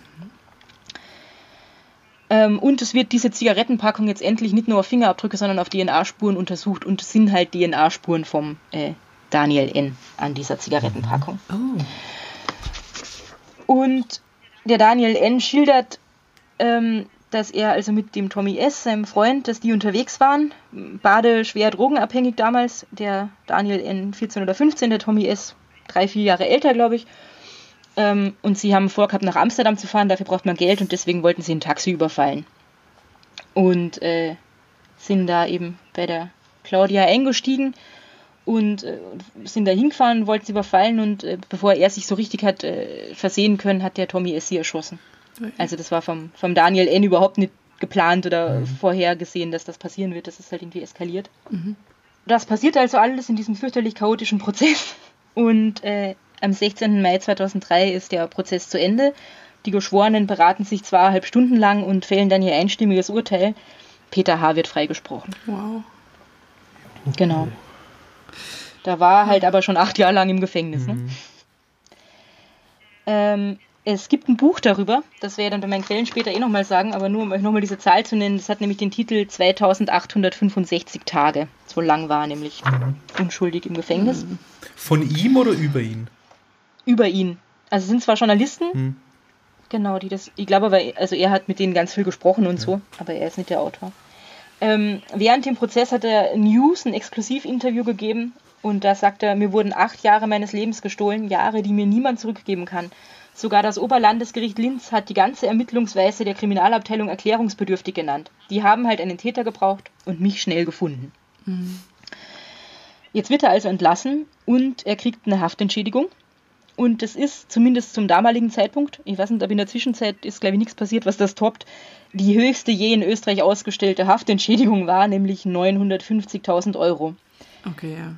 Speaker 1: Ähm, und es wird diese Zigarettenpackung jetzt endlich nicht nur auf Fingerabdrücke, sondern auf DNA-Spuren untersucht und es sind halt DNA-Spuren vom äh, Daniel N. an dieser Zigarettenpackung. Oh. Und der Daniel N. schildert, ähm, dass er also mit dem Tommy S., seinem Freund, dass die unterwegs waren. Bade schwer drogenabhängig damals. Der Daniel N. 14 oder 15, der Tommy S. drei, vier Jahre älter, glaube ich. Ähm, und sie haben vorgehabt, nach Amsterdam zu fahren. Dafür braucht man Geld und deswegen wollten sie ein Taxi überfallen. Und äh, sind da eben bei der Claudia eingestiegen und äh, sind da hingefahren, wollten sie überfallen und äh, bevor er sich so richtig hat äh, versehen können, hat der Tommy S. sie erschossen. Okay. Also das war vom, vom Daniel N. überhaupt nicht geplant oder mhm. vorhergesehen, dass das passieren wird. Das ist halt irgendwie eskaliert. Mhm. Das passiert also alles in diesem fürchterlich chaotischen Prozess. Und äh, am 16. Mai 2003 ist der Prozess zu Ende. Die Geschworenen beraten sich zweieinhalb Stunden lang und fällen dann ihr einstimmiges Urteil. Peter H. wird freigesprochen. Wow. Genau. Da war halt aber schon acht Jahre lang im Gefängnis. Ne? Mhm. Ne? Ähm, es gibt ein Buch darüber, das werde ich dann bei meinen Quellen später eh nochmal sagen, aber nur um euch nochmal diese Zahl zu nennen, das hat nämlich den Titel 2865 Tage. So lang war nämlich mhm. unschuldig im Gefängnis.
Speaker 3: Von ihm oder über ihn?
Speaker 1: Über ihn. Also es sind zwar Journalisten, mhm. genau, die das, ich glaube aber, also er hat mit denen ganz viel gesprochen und ja. so, aber er ist nicht der Autor. Ähm, während dem Prozess hat er News ein Exklusivinterview gegeben und da sagt er, mir wurden acht Jahre meines Lebens gestohlen, Jahre, die mir niemand zurückgeben kann. Sogar das Oberlandesgericht Linz hat die ganze Ermittlungsweise der Kriminalabteilung erklärungsbedürftig genannt. Die haben halt einen Täter gebraucht und mich schnell gefunden. Jetzt wird er also entlassen und er kriegt eine Haftentschädigung. Und das ist zumindest zum damaligen Zeitpunkt, ich weiß nicht, ob in der Zwischenzeit ist, glaube ich, nichts passiert, was das toppt, die höchste je in Österreich ausgestellte Haftentschädigung war, nämlich 950.000 Euro.
Speaker 2: Okay, ja.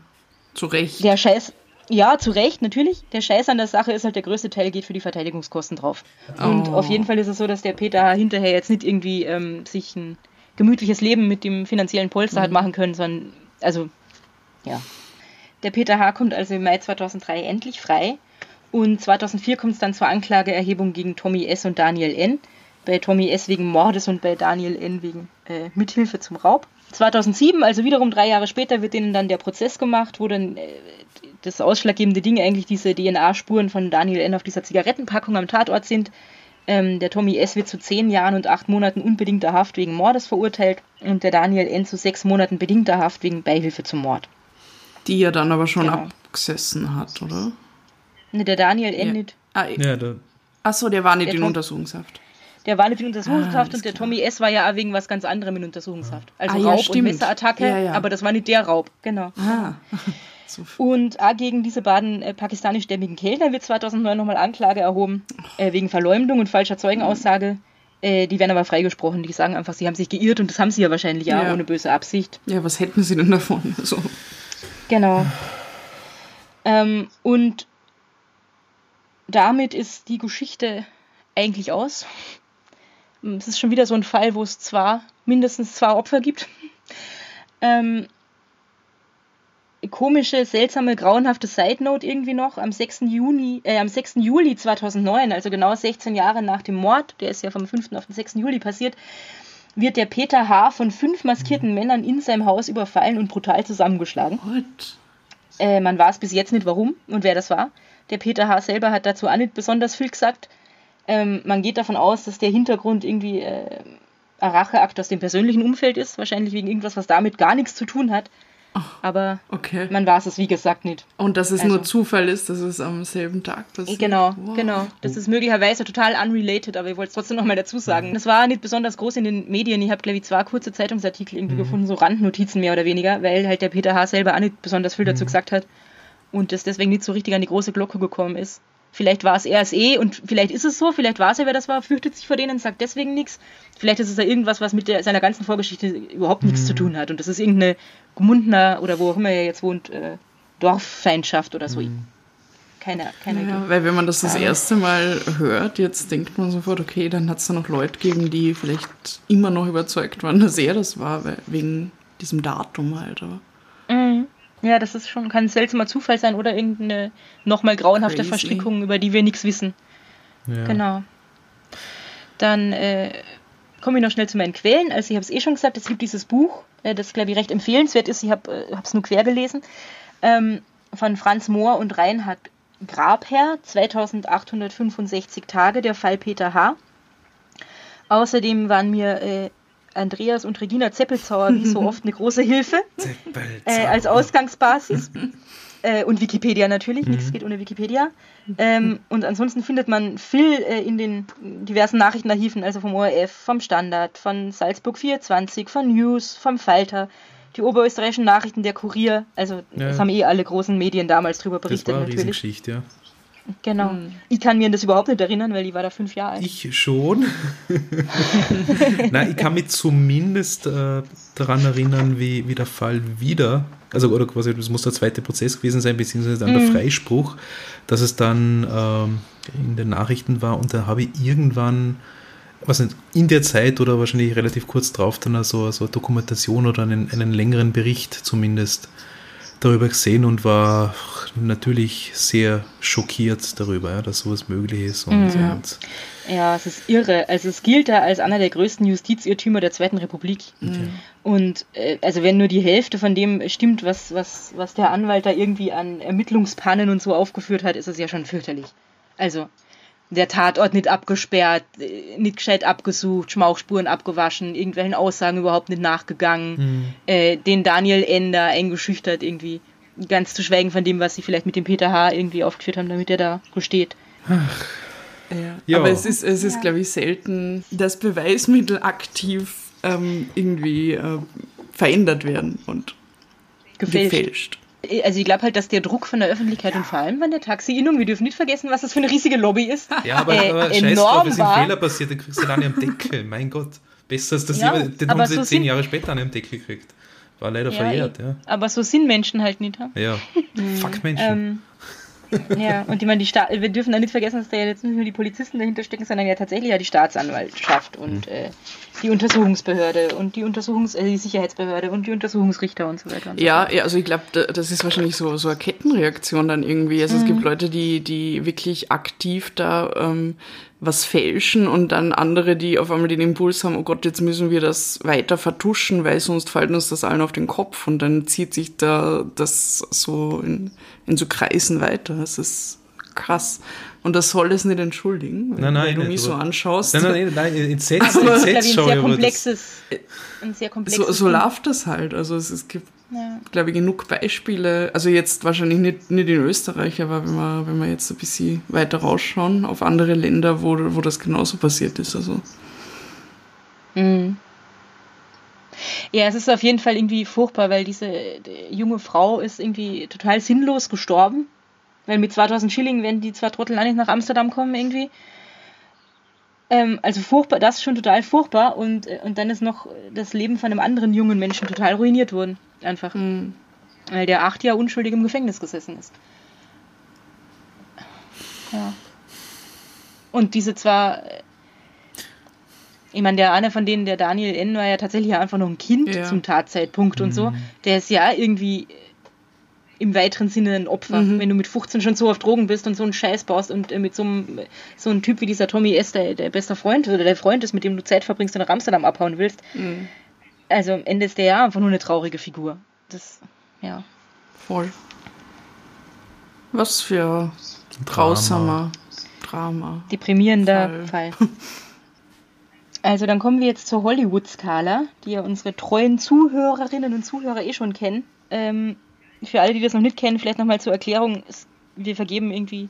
Speaker 2: Zu Recht.
Speaker 1: Der Scheiß, ja, zu Recht, natürlich. Der Scheiß an der Sache ist halt, der größte Teil geht für die Verteidigungskosten drauf. Und
Speaker 2: Oh.
Speaker 1: auf jeden Fall ist es so, dass der Peter H. hinterher jetzt nicht irgendwie ähm, sich ein gemütliches Leben mit dem finanziellen Polster hat machen können, sondern, also, ja. Der Peter H. kommt also im Mai 2003 endlich frei. Und 2004 kommt es dann zur Anklageerhebung gegen Tommy S. und Daniel N. Bei Tommy S. wegen Mordes und bei Daniel N. wegen äh, Mithilfe zum Raub. 2007, also wiederum drei Jahre später, wird denen dann der Prozess gemacht, wo dann äh, das ausschlaggebende Ding eigentlich diese DNA-Spuren von Daniel N. auf dieser Zigarettenpackung am Tatort sind. Ähm, der Tommy S. wird zu zehn Jahren und acht Monaten unbedingter Haft wegen Mordes verurteilt und der Daniel N. zu sechs Monaten bedingter Haft wegen Beihilfe zum Mord.
Speaker 2: Die er dann aber schon
Speaker 1: Genau.
Speaker 2: abgesessen hat, oder?
Speaker 1: Ne, der Daniel N.
Speaker 2: Ja.
Speaker 1: nicht.
Speaker 2: Ah,
Speaker 3: Ja, da,
Speaker 2: Achso, der war nicht
Speaker 1: Der
Speaker 2: in
Speaker 1: Tom-
Speaker 2: Untersuchungshaft.
Speaker 1: Der war nicht in Untersuchungshaft
Speaker 2: Ah,
Speaker 1: und der
Speaker 2: klar.
Speaker 1: Tommy S. war ja auch wegen was ganz anderem in Untersuchungshaft. Also
Speaker 2: Ah, ja,
Speaker 1: Raub und
Speaker 2: stimmt.
Speaker 1: Messerattacke,
Speaker 2: Ja, ja.
Speaker 1: aber das war nicht der Raub, genau.
Speaker 2: Ah. <laughs> so,
Speaker 1: Und auch gegen diese beiden äh, pakistanischstämmigen Kellner wird 2009 nochmal Anklage erhoben, äh, wegen Verleumdung und falscher Zeugenaussage. Äh, die werden aber freigesprochen. Die sagen einfach, sie haben sich geirrt und das haben sie ja wahrscheinlich auch
Speaker 2: Ja.
Speaker 1: ohne böse Absicht.
Speaker 2: ja, was hätten sie denn davon? <laughs> So.
Speaker 1: Genau. Ähm, und damit ist die Geschichte eigentlich aus. Es ist schon wieder so ein Fall, wo es zwar mindestens zwei Opfer gibt. Ähm, komische, seltsame, grauenhafte Side Note irgendwie noch. Am 6. Juni, äh, am 6. Juli 2009, also genau 16 Jahre nach dem Mord, der ist ja vom 5. auf den 6. Juli passiert, wird der Peter H. von fünf maskierten Männern in seinem Haus überfallen und brutal zusammengeschlagen.
Speaker 2: What?
Speaker 1: Äh, man weiß bis jetzt nicht warum und wer das war. Der Peter H. selber hat dazu auch nicht besonders viel gesagt. Ähm, man geht davon aus, dass der Hintergrund irgendwie äh, ein Racheakt aus dem persönlichen Umfeld ist, wahrscheinlich wegen irgendwas, was damit gar nichts zu tun hat. Aber
Speaker 2: Okay.
Speaker 1: man weiß es, wie gesagt, nicht.
Speaker 2: Und dass es nur
Speaker 1: Also-
Speaker 2: Zufall ist, dass es am selben Tag passiert.
Speaker 1: Genau,
Speaker 2: Wow.
Speaker 1: genau. Das ist möglicherweise total unrelated, aber ich wollte es trotzdem nochmal dazu sagen. Das war nicht besonders groß in den Medien. Ich habe, glaube ich, zwei kurze Zeitungsartikel irgendwie gefunden, so Randnotizen mehr oder weniger, weil halt der Peter H. selber auch nicht besonders viel dazu gesagt hat und das deswegen nicht so richtig an die große Glocke gekommen ist. Vielleicht war es er es eh und vielleicht ist es so, vielleicht war es ja, wer das war, fürchtet sich vor denen, sagt deswegen nichts. Vielleicht ist es ja irgendwas, was mit der, seiner ganzen Vorgeschichte überhaupt nichts zu tun hat und das ist irgendeine Gmundner oder wo auch immer er jetzt wohnt, äh, Dorffeindschaft oder so. Keine, keine Idee.
Speaker 2: Ja, weil wenn man das das erste Mal hört, jetzt denkt man sofort, okay, dann hat es da noch Leute gegeben, die vielleicht immer noch überzeugt waren, dass er das war, weil, wegen diesem Datum halt. Aber
Speaker 1: Mhm. Ja, das ist schon, kann ein seltsamer Zufall sein oder irgendeine nochmal grauenhafte
Speaker 2: Crazy.
Speaker 1: Verstrickung, über die wir nichts wissen.
Speaker 3: ja.
Speaker 1: Genau. Dann äh, komme ich noch schnell zu meinen Quellen. Also ich habe es eh schon gesagt, es gibt dieses Buch, äh, das glaube ich recht empfehlenswert ist. Ich habe es nur quer gelesen. Ähm, von Franz Mohr und Reinhard Grabherr, 2865 Tage, der Fall Peter H. Außerdem waren mir äh, Andreas und Regina Zeppelzauer wie so oft eine große Hilfe <laughs> äh, als Ausgangsbasis. äh, und Wikipedia natürlich, nichts geht ohne Wikipedia. Ähm, und ansonsten findet man viel äh, in den diversen Nachrichtenarchiven, also vom ORF, vom Standard, von Salzburg 24, von News, vom Falter, die oberösterreichischen Nachrichten, der Kurier. Also
Speaker 3: Ja.
Speaker 1: das haben eh alle großen Medien damals drüber
Speaker 3: Das
Speaker 1: berichtet
Speaker 3: war eine
Speaker 1: natürlich.
Speaker 3: Riesengeschichte, ja.
Speaker 1: Genau. Ich kann mir das überhaupt nicht erinnern, weil ich war da fünf Jahre alt.
Speaker 3: Ich schon. <laughs> Nein, ich kann mich zumindest äh, daran erinnern, wie, wie der Fall wieder, also oder quasi, das muss der zweite Prozess gewesen sein, beziehungsweise dann der Freispruch, dass es dann ähm, in den Nachrichten war und da habe ich irgendwann, was nicht, in der Zeit oder wahrscheinlich relativ kurz drauf dann so, so eine Dokumentation oder einen, einen längeren Bericht zumindest darüber gesehen und war natürlich sehr schockiert darüber, ja, dass sowas möglich ist. Und,
Speaker 1: Mhm.
Speaker 3: und
Speaker 1: Ja, es ist irre. Also es gilt da als einer der größten Justizirrtümer der Zweiten Republik. Und äh, also wenn nur die Hälfte von dem stimmt, was, was, was der Anwalt da irgendwie an Ermittlungspannen und so aufgeführt hat, ist es ja schon fürchterlich. Also der Tatort nicht abgesperrt, äh, nicht gescheit abgesucht, Schmauchspuren abgewaschen, irgendwelchen Aussagen überhaupt nicht nachgegangen, äh, den Daniel Ender eingeschüchtert irgendwie. Ganz zu schweigen von dem, was sie vielleicht mit dem Peter H. irgendwie aufgeführt haben, damit er da gesteht.
Speaker 2: Ja.
Speaker 3: Ja.
Speaker 2: Aber es ist, es ist glaube ich, selten, dass Beweismittel aktiv ähm, irgendwie äh, verändert werden. Und
Speaker 1: gefälscht.
Speaker 2: gefälscht.
Speaker 1: Also ich glaube halt, dass der Druck von der Öffentlichkeit und vor allem von der Taxi-Innung, wir dürfen nicht vergessen, was das für eine riesige Lobby ist,
Speaker 3: Ja, aber,
Speaker 1: äh,
Speaker 3: aber scheiß drauf,
Speaker 1: enorm
Speaker 3: es ist
Speaker 1: war.
Speaker 3: Fehler passiert, dann kriegst du dann am Deckel. Mein Gott. Besser als das
Speaker 1: Ja,
Speaker 3: den haben sie
Speaker 1: so
Speaker 3: zehn
Speaker 1: sind-
Speaker 3: Jahre später an einem Deckel gekriegt. War leider
Speaker 1: Ja,
Speaker 3: verjährt, ja.
Speaker 1: Aber so sind Menschen halt nicht. Ha?
Speaker 3: Ja. <laughs> Fuck Menschen.
Speaker 1: Ähm, <laughs> ja, und ich meine, die Sta wir dürfen da nicht vergessen, dass da ja jetzt nicht nur die Polizisten dahinter stecken, sondern ja tatsächlich ja die Staatsanwaltschaft und äh, die Untersuchungsbehörde und die Untersuchungs äh, die Sicherheitsbehörde und die Untersuchungsrichter und so weiter. Und so
Speaker 2: Ja,
Speaker 1: fort.
Speaker 2: ja, also ich glaube, das ist wahrscheinlich so, so eine Kettenreaktion dann irgendwie. Also es
Speaker 1: Mhm.
Speaker 2: gibt Leute, die, die wirklich aktiv da ähm, was fälschen und dann andere, die auf einmal den Impuls haben, oh Gott, jetzt müssen wir das weiter vertuschen, weil sonst fällt uns das allen auf den Kopf und dann zieht sich da das so in, in so Kreisen weiter. Das ist krass. Und das soll es nicht entschuldigen,
Speaker 3: Nein, nein,
Speaker 2: wenn du
Speaker 3: nicht,
Speaker 2: mich so
Speaker 3: aber-
Speaker 2: anschaust.
Speaker 3: nein, nein, nein, nein, entsetzt,
Speaker 1: Aber das ist,
Speaker 3: entsetzt
Speaker 1: glaube ich, ein sehr
Speaker 3: aber
Speaker 1: komplexes, ein sehr komplexes.
Speaker 2: so, so läuft das halt. Also es, es gibt
Speaker 1: Ja.
Speaker 2: glaube ich, genug Beispiele. Also jetzt wahrscheinlich nicht, nicht in Österreich, aber wenn wir, wenn wir jetzt ein bisschen weiter rausschauen auf andere Länder, wo, wo das genauso passiert ist. Also
Speaker 1: Mhm. Ja, es ist auf jeden Fall irgendwie furchtbar, weil diese die junge Frau ist irgendwie total sinnlos gestorben. Weil mit 2000 Schilling werden die zwei Trottel nicht nach Amsterdam kommen irgendwie. Ähm, also furchtbar, das ist schon total furchtbar. Und, äh, und dann ist noch das Leben von einem anderen jungen Menschen total ruiniert worden. Einfach. Weil der acht Jahre unschuldig im Gefängnis gesessen ist. Ja. Und diese zwar ich meine, der eine von denen, der Daniel N., war ja tatsächlich einfach noch ein Kind
Speaker 2: Ja.
Speaker 1: zum Tatzeitpunkt und so. Der ist ja irgendwie im weiteren Sinne ein Opfer. Wenn du mit 15 schon so auf Drogen bist und so einen Scheiß baust und äh, mit so einem, so einem Typ wie dieser Tommy S., der, der bester Freund oder der Freund ist, mit dem du Zeit verbringst und nach Amsterdam abhauen willst. Also am Ende ist der ja einfach nur eine traurige Figur. Das, ja.
Speaker 2: voll. Was für grausamer Drama.
Speaker 1: deprimierender
Speaker 2: Fall.
Speaker 1: Fall. <laughs> Also dann kommen wir jetzt zur Hollywood-Skala, die ja unsere treuen Zuhörerinnen und Zuhörer eh schon kennen. Ähm, für alle, die das noch nicht kennen, vielleicht nochmal zur Erklärung. Wir vergeben irgendwie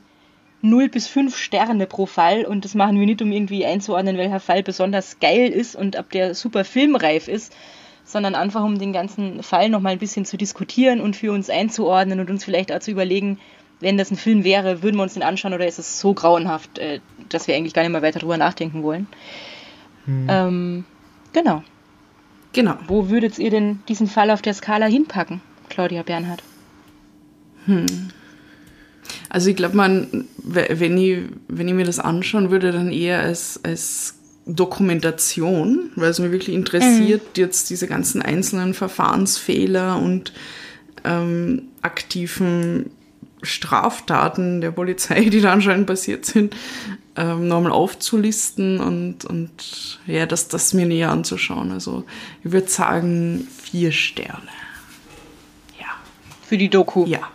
Speaker 1: 0 bis 5 Sterne pro Fall und das machen wir nicht, um irgendwie einzuordnen, welcher Fall besonders geil ist und ob der super filmreif ist, sondern einfach um den ganzen Fall nochmal ein bisschen zu diskutieren und für uns einzuordnen und uns vielleicht auch zu überlegen, wenn das ein Film wäre, würden wir uns den anschauen oder ist es so grauenhaft, äh, dass wir eigentlich gar nicht mehr weiter drüber nachdenken wollen. Ähm, genau.
Speaker 2: Genau.
Speaker 1: Wo würdet ihr denn diesen Fall auf der Skala hinpacken, Claudia Bernhardt?
Speaker 2: Also ich glaube, man, wenn ich, wenn ich mir das anschauen würde, dann eher als, als Dokumentation, weil es mich wirklich interessiert, jetzt diese ganzen einzelnen Verfahrensfehler und ähm, aktiven Straftaten der Polizei, die da anscheinend passiert sind, ähm, nochmal aufzulisten und, und ja, das, das mir näher anzuschauen. Also ich würde sagen, vier Sterne.
Speaker 1: Für die Doku.
Speaker 2: Ja.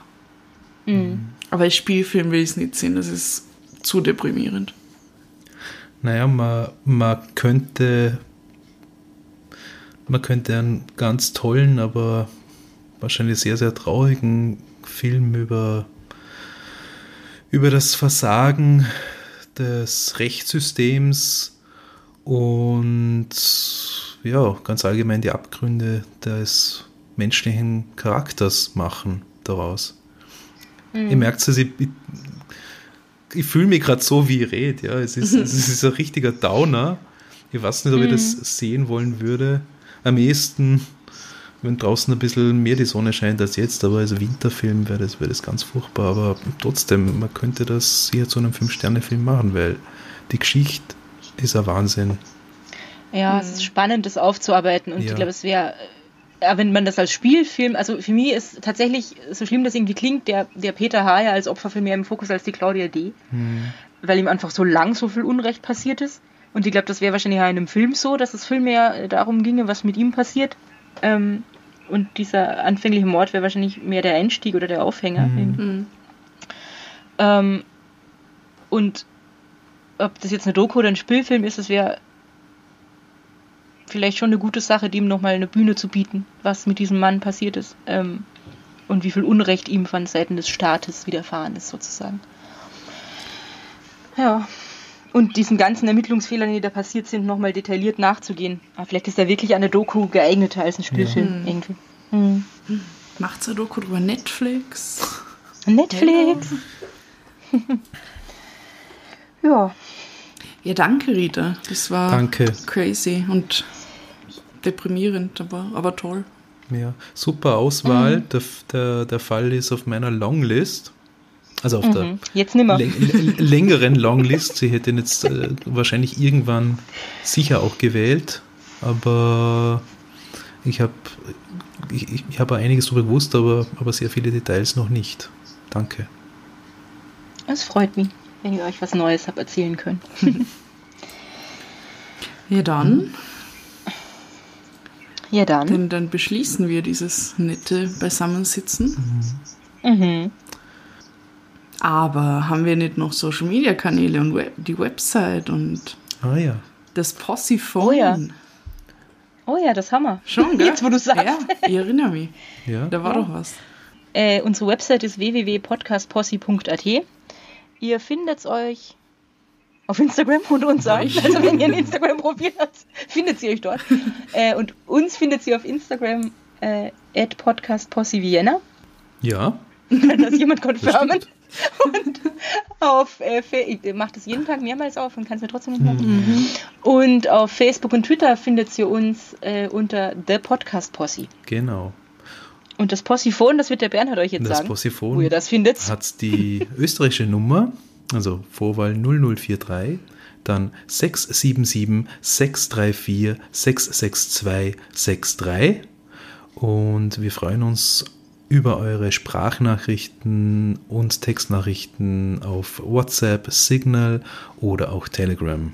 Speaker 2: Aber als Spielfilm will ich es nicht sehen, das ist zu deprimierend.
Speaker 3: Naja, man, man könnte man könnte einen ganz tollen, aber wahrscheinlich sehr, sehr traurigen Film über, über das Versagen des Rechtssystems und ja, ganz allgemein die Abgründe des menschlichen Charakters machen daraus. Ihr merkt es, ich, ich, ich fühle mich gerade so, wie ich rede. Ja. Es, ist, <laughs> es ist ein richtiger Downer. Ich weiß nicht, ob ich das sehen wollen würde. Am ehesten, wenn draußen ein bisschen mehr die Sonne scheint als jetzt, aber als Winterfilm wäre das, wäre das ganz furchtbar. Aber trotzdem, man könnte das hier zu einem Fünf-Sterne-Film machen, weil die Geschichte ist ein Wahnsinn.
Speaker 1: Ja, es ist spannend, das aufzuarbeiten. Und
Speaker 3: Ja.
Speaker 1: ich glaube, es wäre, äh, wenn man das als Spielfilm, also für mich ist tatsächlich, so schlimm das irgendwie klingt, der, der Peter H. ja als Opfer viel mehr im Fokus als die Claudia D. Weil ihm einfach so lang so viel Unrecht passiert ist. Und ich glaube, das wäre wahrscheinlich auch in einem Film so, dass es viel mehr darum ginge, was mit ihm passiert. Ähm, und dieser anfängliche Mord wäre wahrscheinlich mehr der Einstieg oder der Aufhänger. irgendwie. Ähm, und ob das jetzt eine Doku oder ein Spielfilm ist, das wäre vielleicht schon eine gute Sache, dem nochmal eine Bühne zu bieten, was mit diesem Mann passiert ist. Ähm, und wie viel Unrecht ihm von Seiten des Staates widerfahren ist, sozusagen. Ja. Und diesen ganzen Ermittlungsfehlern, die da passiert sind, nochmal detailliert nachzugehen. Aber vielleicht ist er wirklich eine Doku geeigneter als ein Spielfilm irgendwie. Hm.
Speaker 2: Macht's ein Doku drüber Netflix.
Speaker 1: Netflix. ja. <laughs>
Speaker 2: Ja, danke, Rita. Das war
Speaker 3: Danke.
Speaker 2: crazy und deprimierend, aber, aber toll.
Speaker 3: Ja, super Auswahl.
Speaker 1: Mhm.
Speaker 3: Der, der, der Fall ist auf meiner Longlist. Also auf
Speaker 1: Mhm.
Speaker 3: Der läng- längeren Longlist. Sie hätte ihn jetzt äh, wahrscheinlich irgendwann sicher auch gewählt. Aber ich habe ich, ich, habe einiges darüber gewusst, aber, aber sehr viele Details noch nicht. Danke.
Speaker 1: Es freut mich, wenn ihr euch was Neues habt erzählen können. <laughs>
Speaker 2: Ja, dann,
Speaker 1: Ja, dann.
Speaker 2: dann, dann beschließen wir dieses nette Beisammensitzen.
Speaker 1: Mhm.
Speaker 2: Aber haben wir nicht noch Social Media Kanäle und Web, die Website und
Speaker 3: Ah ja.
Speaker 2: das Possiphone?
Speaker 1: Oh ja. Oh ja, das haben wir.
Speaker 2: Schon, <laughs> gell?
Speaker 1: Jetzt, wo du sagst.
Speaker 2: Ja, ich erinnere mich.
Speaker 3: Ja.
Speaker 2: Da war
Speaker 1: Ja.
Speaker 2: doch was.
Speaker 1: Äh, unsere Website ist www.podcastpossi.at. Ihr findet euch auf Instagram und uns.
Speaker 2: Euch.
Speaker 1: Also wenn ihr ein Instagram-Profil habt, findet ihr euch dort. <laughs> äh, und uns findet ihr auf Instagram äh, at podcastpossi Vienna.
Speaker 3: Ja.
Speaker 1: Kann das jemand konfirmen? Und auf äh, ich mache das jeden Tag mehrmals auf und kann es mir trotzdem nicht merken. Und auf Facebook und Twitter findet ihr uns äh, unter The Podcast Posse.
Speaker 3: Genau.
Speaker 1: Und das Possiphone, das wird der Bernhard euch jetzt
Speaker 3: Das
Speaker 1: sagen,
Speaker 3: Possiphone
Speaker 1: wo ihr das findet.
Speaker 3: hat die <laughs> österreichische Nummer, also Vorwahl 0043, dann 677 634 662 63 und wir freuen uns über eure Sprachnachrichten und Textnachrichten auf WhatsApp, Signal oder auch Telegram.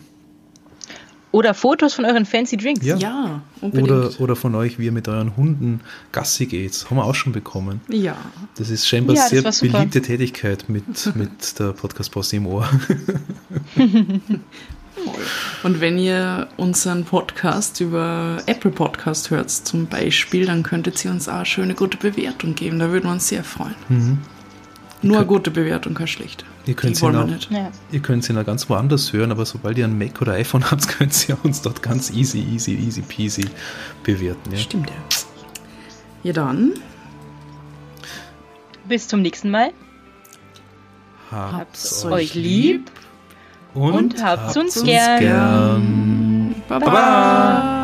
Speaker 1: Oder Fotos von euren fancy Drinks.
Speaker 3: Ja.
Speaker 2: Ja, unbedingt.
Speaker 3: Oder, oder von euch, wie ihr mit euren Hunden Gassi geht. Haben wir auch schon bekommen.
Speaker 2: ja.
Speaker 3: Das ist scheinbar
Speaker 1: Ja,
Speaker 3: sehr beliebte Tätigkeit mit, <laughs> mit der Podcast-Posse im Ohr. <laughs>
Speaker 2: Und wenn ihr unseren Podcast über Apple Podcast hört zum Beispiel, dann könntet ihr uns auch eine schöne gute Bewertung geben. Da würden wir uns sehr freuen. Nur eine gute Bewertung, keine schlechte.
Speaker 3: Ihr könnt auch-
Speaker 2: nicht.
Speaker 1: Ja.
Speaker 3: Ihr könnt sie noch ganz woanders hören, aber sobald ihr ein Mac oder iPhone habt, <laughs> könnt ihr uns dort ganz easy, easy, easy peasy bewerten. Ja?
Speaker 2: Stimmt ja. Ja dann,
Speaker 1: Bis zum nächsten Mal.
Speaker 3: Habt's
Speaker 1: euch lieb
Speaker 3: und,
Speaker 1: und habt's uns
Speaker 3: habt's
Speaker 1: gern.
Speaker 3: gern.
Speaker 2: Baba.
Speaker 3: Baba.